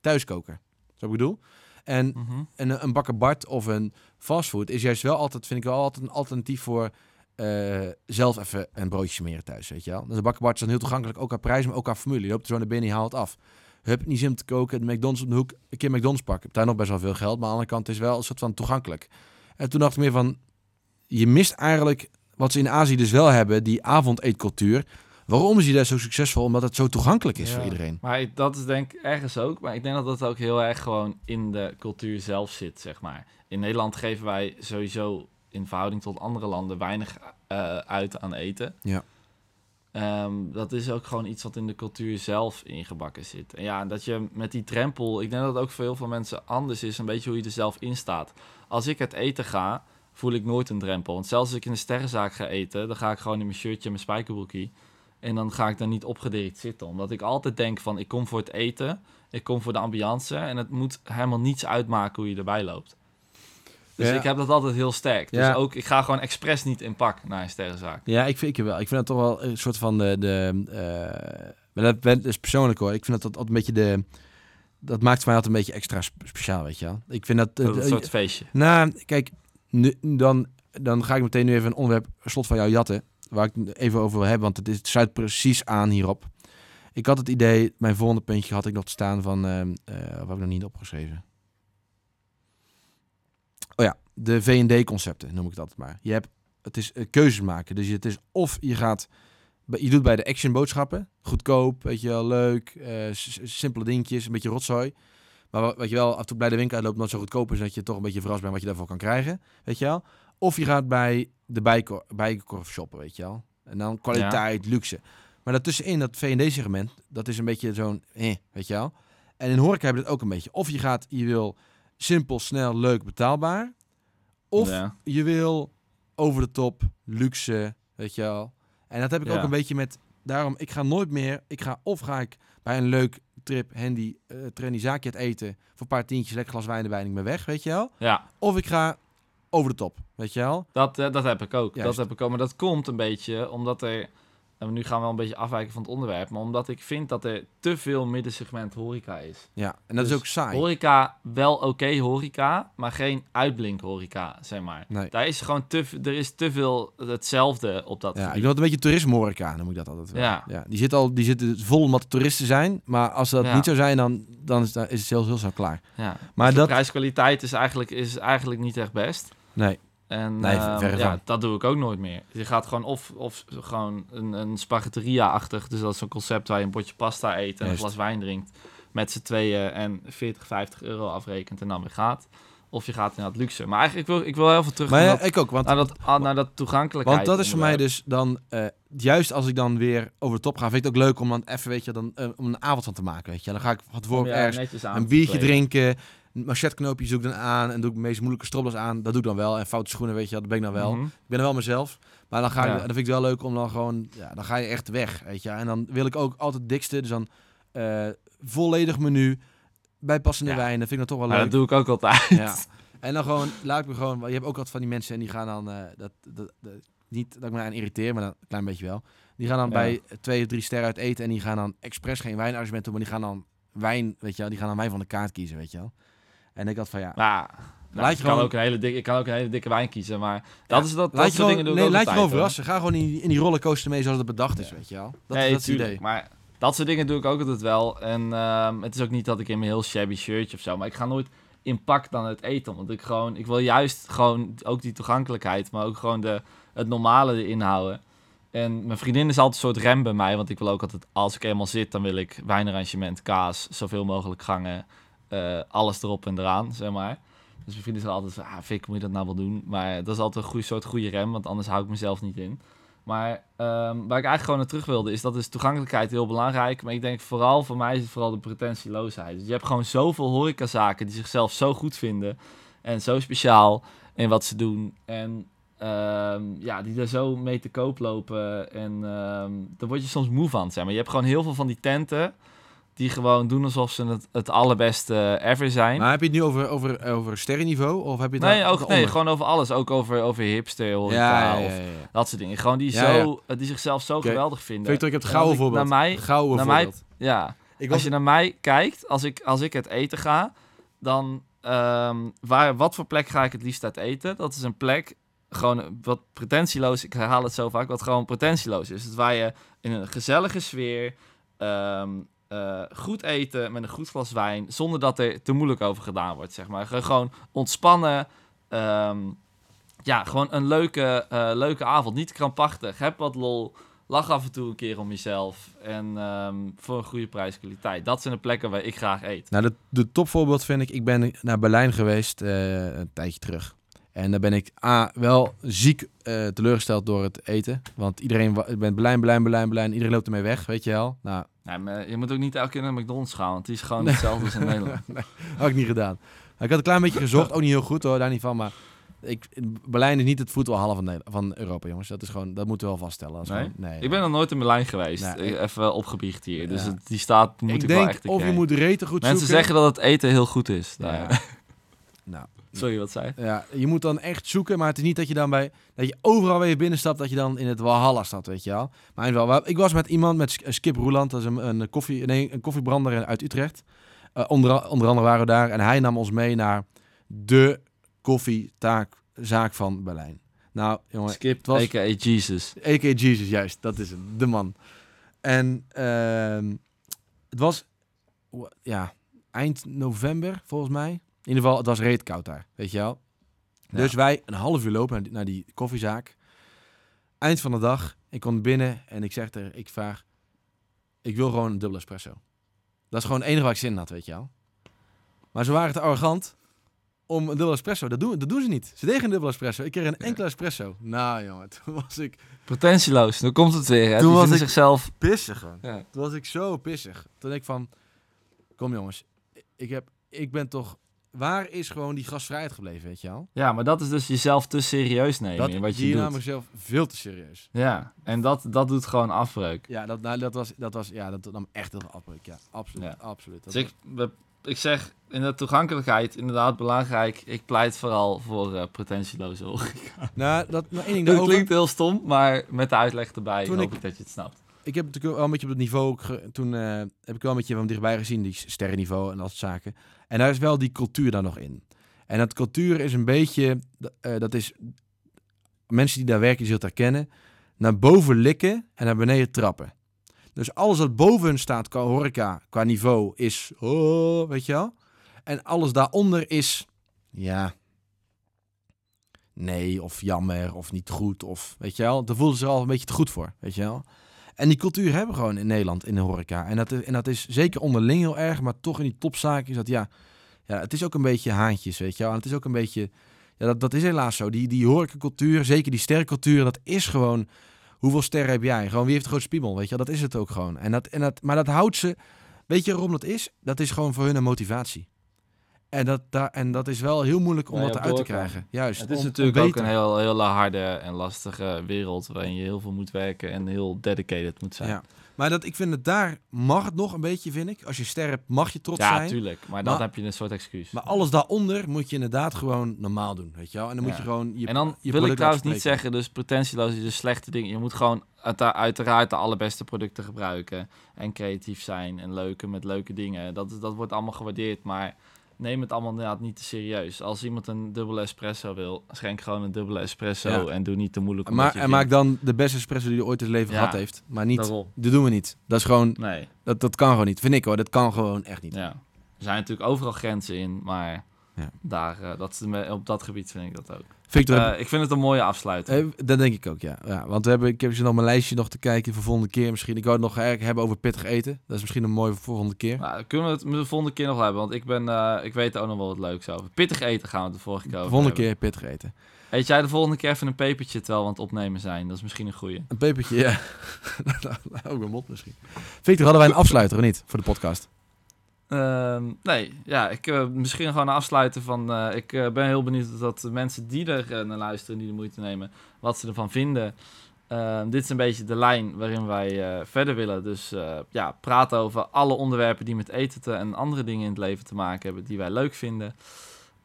thuiskoken, zo ik bedoel. En, mm -hmm. en een bakker Bart of een fastfood is juist wel altijd, vind ik wel altijd een alternatief voor uh, zelf even een broodje smeren thuis, weet je wel. Dus de bakker Bart is dan heel toegankelijk, ook aan prijs, maar ook aan familie. Je loopt er zo naar binnen, je haalt het af. Hup, niet zin om te koken, de McDonald's op de hoek, een keer McDonald's pakken. Heb daar nog best wel veel geld, maar aan de andere kant is wel een soort van toegankelijk. En toen dacht ik meer van, je mist eigenlijk wat ze in Azië dus wel hebben, die avondeetcultuur. Waarom is die daar zo succesvol? Omdat het zo toegankelijk is ja, voor iedereen. Maar dat is denk ik ergens ook. Maar ik denk dat dat ook heel erg gewoon in de cultuur zelf zit, zeg maar. In Nederland geven wij sowieso in verhouding tot andere landen weinig uh, uit aan eten. Ja. Um, dat is ook gewoon iets wat in de cultuur zelf ingebakken zit. En ja, dat je met die drempel... Ik denk dat het ook voor heel veel mensen anders is. Een beetje hoe je er zelf in staat. Als ik het eten ga, voel ik nooit een drempel. Want zelfs als ik in een sterrenzaak ga eten... dan ga ik gewoon in mijn shirtje en mijn spijkerbroekie... En dan ga ik daar niet opgedreven zitten. Omdat ik altijd denk van, ik kom voor het eten. Ik kom voor de ambiance. En het moet helemaal niets uitmaken hoe je erbij loopt. Dus ja. ik heb dat altijd heel sterk. Dus ja. ook, ik ga gewoon expres niet in pak naar een sterrenzaak. Ja, ik vind ik wel. Ik vind dat toch wel een soort van de... de uh, maar dat is persoonlijk hoor. Ik vind dat, dat altijd een beetje de... Dat maakt mij altijd een beetje extra speciaal, weet je wel. Ik vind dat... Uh, een soort feestje. Nou, kijk, nu, dan, dan ga ik meteen nu even een onderwerp, slot van jou jatten waar ik even over wil hebben, want het, is, het sluit precies aan hierop. Ik had het idee, mijn volgende puntje had ik nog te staan van, uh, wat heb ik nog niet opgeschreven? Oh ja, de V&D-concepten noem ik dat maar. Je hebt, het is uh, keuzes maken. Dus het is of je gaat, je doet bij de action boodschappen, goedkoop, weet je wel, leuk, uh, simpele dingetjes, een beetje rotzooi. Maar wat je wel af en toe bij de winkel uitloopt, omdat zo goedkoop is dat je toch een beetje verrast bent wat je daarvoor kan krijgen, weet je wel. Of je gaat bij de bijkorf shoppen, weet je wel. En dan kwaliteit, ja. luxe. Maar daartussenin, dat V&D-segment, dat is een beetje zo'n, eh, weet je wel. En in horeca heb je het ook een beetje. Of je gaat, je wil simpel, snel, leuk, betaalbaar. Of ja. je wil over de top, luxe, weet je wel. En dat heb ik ja. ook een beetje met daarom, ik ga nooit meer, ik ga of ga ik bij een leuk trip, handy, eh trendy zaakje het eten, voor een paar tientjes, lekker glas wijn erbij en ik ben weg, weet je wel. Ja, Of ik ga over de top, weet je wel. dat, eh, dat heb ik ook. Juist. Dat heb ik ook. Maar dat komt een beetje omdat er... En nu gaan we wel een beetje afwijken van het onderwerp. Maar omdat ik vind dat er te veel middensegment horeca is. Ja, en dat Dus is ook saai. Horeca, wel oké horeca, maar geen uitblink horeca, zeg maar. Nee. Daar is gewoon te, er is te veel hetzelfde op dat Ja, ik wil het een beetje toerisme horeca, noem ik dat altijd wel. Ja. die zit al, die zitten vol omdat er toeristen zijn, maar als dat Ja. niet zou zijn, dan, dan is, dan is het heel, heel snel klaar. Ja. Maar Dus dat, de prijskwaliteit is eigenlijk, is eigenlijk niet echt best. nee, En Nee, ehm, ja, dat doe ik ook nooit meer. Je gaat gewoon of, of gewoon een, een spaghetteria-achtig, dus dat is zo'n concept waar je een bordje pasta eet en een glas wijn drinkt met z'n tweeën en 40, 50 euro afrekent en dan weer gaat. Of je gaat naar het luxe. Maar eigenlijk, ik wil, ik wil heel veel terug maar naar, ja, dat, ik ook, want, naar, dat, ah, naar dat toegankelijkheid. want dat is voor mij dus dan, eh, juist als ik dan weer over de top ga, vind ik het ook leuk om dan even, weet je, dan, eh, om een avond van te maken, weet je. Dan ga ik Om je ergens een biertje drinken, een machetknoopje zoek ik dan aan en doe ik de meest moeilijke strobbels aan. Dat doe ik dan wel. En foute schoenen, weet je, dat ben ik dan wel. Mhm. Ik ben er wel mezelf. Maar dan ga ik, Ja. dan vind ik het wel leuk om dan gewoon, ja, dan ga je echt weg, weet je. En dan wil ik ook altijd het dikste, dus dan eh, volledig menu, bijpassende Ja. wijn, dat vind ik dan toch wel leuk. dat doe ik ook altijd. Ja. En dan gewoon, laat ik me gewoon, je hebt ook altijd van die mensen en die gaan dan, eh, dat, dat, dat- niet dat ik me aan irriteer, maar dan een klein beetje wel. Die gaan dan Ja. bij twee of drie sterren uit eten en die gaan dan expres geen wijnargument doen, maar die gaan dan wijn, weet je wel, die gaan dan wijn van de kaart kiezen, weet je wel. En ik had van ja, Ja, nou, Laat ik, je kan gewoon- ook een hele dikke, ik kan ook een hele dikke wijn kiezen, maar dat is dat, dat laat je soort gewoon, dingen doe ik nee, laat je gewoon verrassen. Ga gewoon in, in die rollercoaster mee zoals het bedacht is, weet je wel. Dat, nee, is, dat het tuurlijk, idee. maar dat soort dingen doe ik ook altijd wel. En ehm, het is ook niet dat ik in mijn heel shabby shirtje of zo, maar ik ga nooit in pak dan het eten, want ik gewoon, ik wil juist gewoon ook die toegankelijkheid, maar ook gewoon de, het normale erin houden. En mijn vriendin is altijd een soort rem bij mij, want ik wil ook altijd, als ik eenmaal zit, dan wil ik wijnarrangement, kaas, zoveel mogelijk gangen, eh, alles erop en eraan, zeg maar. Dus mijn vriendin is altijd van, ah, Fik, moet je dat nou wel doen? Maar dat is altijd een goede soort goede rem, want anders hou ik mezelf niet in. Maar ehm, waar ik eigenlijk gewoon naar terug wilde, is dat is toegankelijkheid heel belangrijk. Maar ik denk vooral, voor mij is het vooral de pretentieloosheid. Dus je hebt gewoon zoveel horecazaken die zichzelf zo goed vinden en zo speciaal in wat ze doen. En ehm, ja, die er zo mee te koop lopen. En ehm daar word je soms moe van, zeg maar. Je hebt gewoon heel veel van die tenten die gewoon doen alsof ze het, het allerbeste ever zijn. Maar heb je het nu over, over, over sterrenniveau? Of heb je het nee, ook, nee, gewoon over alles. Ook over, over hipster, ja, dat soort dingen. Gewoon die, zo, eh, die zichzelf zo geweldig vinden. Victor, ik heb het gouden voorbeeld. Naar mij, gouden naar mij- voorbeeld. ja, Ik als je naar mij kijkt, als ik, als ik het eten ga, dan ehm, waar, wat voor plek ga ik het liefst uit eten? Dat is een plek, gewoon wat pretentieloos, ik herhaal het zo vaak, wat gewoon pretentieloos is. Het waar je in een gezellige sfeer, ehm, eh, goed eten met een goed glas wijn, zonder dat er te moeilijk over gedaan wordt, zeg maar. Ge- Gewoon ontspannen, ehm, ja, gewoon een leuke, eh, leuke avond. Niet krampachtig, heb wat lol. Lach af en toe een keer om jezelf. En ehm, voor een goede prijskwaliteit. Dat zijn de plekken waar ik graag eet. Nou, de, de topvoorbeeld vind ik, ik ben naar Berlijn geweest eh, een tijdje terug. En daar ben ik A, wel ziek eh, teleurgesteld door het eten. Want iedereen, ik ben Berlijn, Berlijn, Berlijn, Berlijn. Iedereen loopt ermee weg, weet je wel. Nou, Nee, je moet ook niet elke keer naar McDonald's gaan. Want die is gewoon hetzelfde als in *laughs* Nederland. had ik niet gedaan. Ik had een klein beetje gezocht, ook niet heel goed hoor, daar niet van. Maar ik, Berlijn is niet het voetbalhal van, van Europa, jongens. Dat is gewoon, dat moeten we wel vaststellen. Nee? gewoon- nee. Ik ben nog nooit in Berlijn geweest. Nee, Even opgebiecht hier. Dus Ja. het- die staat moet ik, ik wel denk, echt een of je moet reten goed Mensen zoeken. zeggen dat het eten heel goed is. daar. Ja. *laughs* nou, Sorry, wat zei je? Ja, je moet dan echt zoeken, maar het is niet dat je dan bij dat je overal je binnenstapt, dat je dan in het Walhalla staat, weet je wel. Maar in geval, ik was met iemand met Sk- Skip Roeland, dat is een, een, koffie, nee, een koffiebrander uit Utrecht. Eh, onder, onder andere waren we daar en hij nam ons mee naar de koffietaakzaak van Berlijn. Nou, jongen, Skip, het was- a.k.a. Jesus. A.K. Jesus, juist, dat is het, de man. En ehm, het was, wa- ja, eind november volgens mij. In ieder geval, het was reet koud daar, weet je wel. Ja. Dus wij een half uur lopen naar die, naar die koffiezaak. Eind van de dag, ik kom binnen en ik zeg er, ik vraag, ik wil gewoon een dubbele espresso. Dat is gewoon het enige waar ik zin in had, weet je wel. Maar ze waren te arrogant om een dubbele espresso. Dat doen, dat doen ze niet. Ze deden een dubbele espresso. Ik kreeg een enkele espresso. Nou jongen, *laughs* toen was ik Pretentieloos, dan komt het weer. Hè? Toen Die was ik- zichzelf... pissig gewoon. Ja. Toen was ik zo pissig. Toen ik van, kom jongens, ik, heb, ik ben toch waar is gewoon die gastvrijheid gebleven, weet je wel? Ja, maar dat is dus jezelf te serieus nemen Dat in wat je doet. namelijk zelf veel te serieus. Ja, en dat, dat doet gewoon afbreuk. Ja, dat, nou, dat was, dat was, ja, dat nam echt heel veel afbreuk. Ja, absoluut, Ja. absoluut. Dat Dus ik, ik zeg in de toegankelijkheid inderdaad belangrijk. Ik pleit vooral voor eh, pretentieloze horeca. *laughs* Nou, dat, maar één ding *laughs* Dat klinkt heel stom, maar met de uitleg erbij Toen hoop ik- ik dat je het snapt. Ik heb natuurlijk wel een beetje op het niveau, toen eh, heb ik wel een beetje van dichtbij gezien, die sterrenniveau en dat soort zaken. En daar is wel die cultuur daar nog in. En dat cultuur is een beetje, eh, dat is, mensen die daar werken, die het herkennen, naar boven likken en naar beneden trappen. Dus alles wat boven hun staat qua horeca, qua niveau, is, oh, weet je wel. En alles daaronder is, ja, nee, of jammer, of niet goed, of weet je wel. Daar voelen ze er al een beetje te goed voor, weet je wel. En die cultuur hebben we gewoon in Nederland in de horeca. En dat is, en dat is zeker onderling heel erg, maar toch in die topzaken is dat ja, ja, het is ook een beetje haantjes, weet je wel. En het is ook een beetje, ja, dat, dat is helaas zo. Die, die horecacultuur, zeker die sterrencultuur, dat is gewoon, hoeveel sterren heb jij? Gewoon wie heeft de grootste spiemel, weet je wel. Dat is het ook gewoon. En dat, en dat, maar dat houdt ze, weet je waarom dat is? Dat is gewoon voor hun een motivatie. En dat, daar, en dat is wel heel moeilijk om je dat eruit te krijgen. Juist. Het is om- om natuurlijk ook een heel, hele harde en lastige wereld waarin je heel veel moet werken en heel dedicated moet zijn. Ja. Maar dat, ik vind het daar mag het nog een beetje, vind ik. Als je ster hebt, mag je trots Ja, zijn. tuurlijk. Maar dan heb je een soort excuus. Maar alles daaronder moet je inderdaad gewoon normaal doen, weet je wel. En dan moet Ja. je gewoon je en dan je wil ik trouwens niet zeggen, dus pretentieloos is dus slechte dingen. Je moet gewoon uit- uiteraard de allerbeste producten gebruiken. En creatief zijn en leuke met leuke dingen. Dat, dat wordt allemaal gewaardeerd, maar neem het allemaal inderdaad niet te serieus. Als iemand een dubbele espresso wil, schenk gewoon een dubbele espresso. Ja. En doe niet te moeilijk Maar, en maak dan de beste espresso die je ooit in het leven Ja. gehad heeft. Maar niet, Daarom. dat doen we niet. Dat is gewoon, Nee, dat, dat kan gewoon niet. Vind ik hoor, dat kan gewoon echt niet. ja. Er zijn natuurlijk overal grenzen in, maar Ja. daar, eh, dat is de me- op dat gebied vind ik dat ook. Victor, Eh, ik vind het een mooie afsluiting. eh, dat denk ik ook, ja. ja. Want we hebben, ik heb ze nog mijn lijstje nog te kijken voor volgende keer misschien. Ik wou het nog eigenlijk hebben over pittig eten. Dat is misschien een mooie voor volgende keer. Nou, kunnen we het de volgende keer nog hebben? Want ik, ben, eh, ik weet er ook nog wel wat leuks over. Pittig eten gaan we de vorige keer over volgende hebben. keer pittig eten. Eet jij de volgende keer even een pepertje terwijl we aan het opnemen zijn? Dat is misschien een goeie. Een pepertje, ja. ook een mot misschien. Victor, hadden wij een afsluiter of niet voor de podcast? Ehm, nee, ja, ik eh, misschien gewoon afsluiten van... eh, ik eh, ben heel benieuwd dat mensen die er naar luisteren, die de moeite nemen, wat ze ervan vinden. Ehm, dit is een beetje de lijn waarin wij verder willen. Dus ja, praten over alle onderwerpen die met eten te, en andere dingen in het leven te maken hebben, die wij leuk vinden.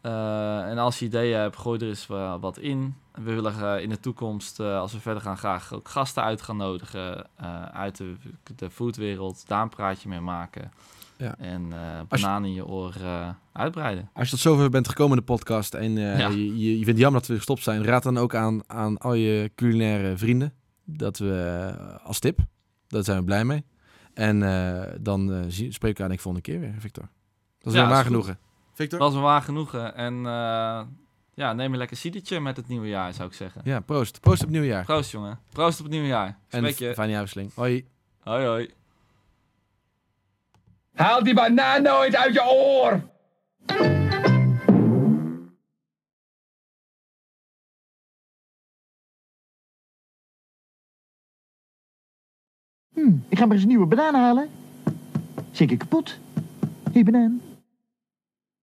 En als je ideeën hebt, gooi er eens wa- wat in. We willen in de toekomst, als we verder gaan, graag ook gasten uit gaan nodigen uit de, de foodwereld. Daar een praatje mee maken. Ja. En eh Als je- bananen in je oor eh, uitbreiden. Als je tot zover bent gekomen in de podcast en eh, Ja. je, je, vindt het jammer dat we gestopt zijn, raad dan ook aan, aan al je culinaire vrienden. Dat we als tip. Daar zijn we blij mee. En dan zie, spreken we aan ik volgende keer weer, Victor. Dat is Ja, is goed. genoegen. Victor? Dat was me waar genoegen. En ja, neem een lekker cidertje met het nieuwe jaar, zou ik zeggen. Ja, proost. Proost op het nieuwe jaar. Proost, jongen. Proost op het nieuwe jaar. Spreek je. fijne jaarwisseling. Hoi. Hoi, hoi. Haal die banaan nooit uit je oor! Hm, ik ga maar eens een nieuwe banaan halen. Zeker kapot. Hé, banaan.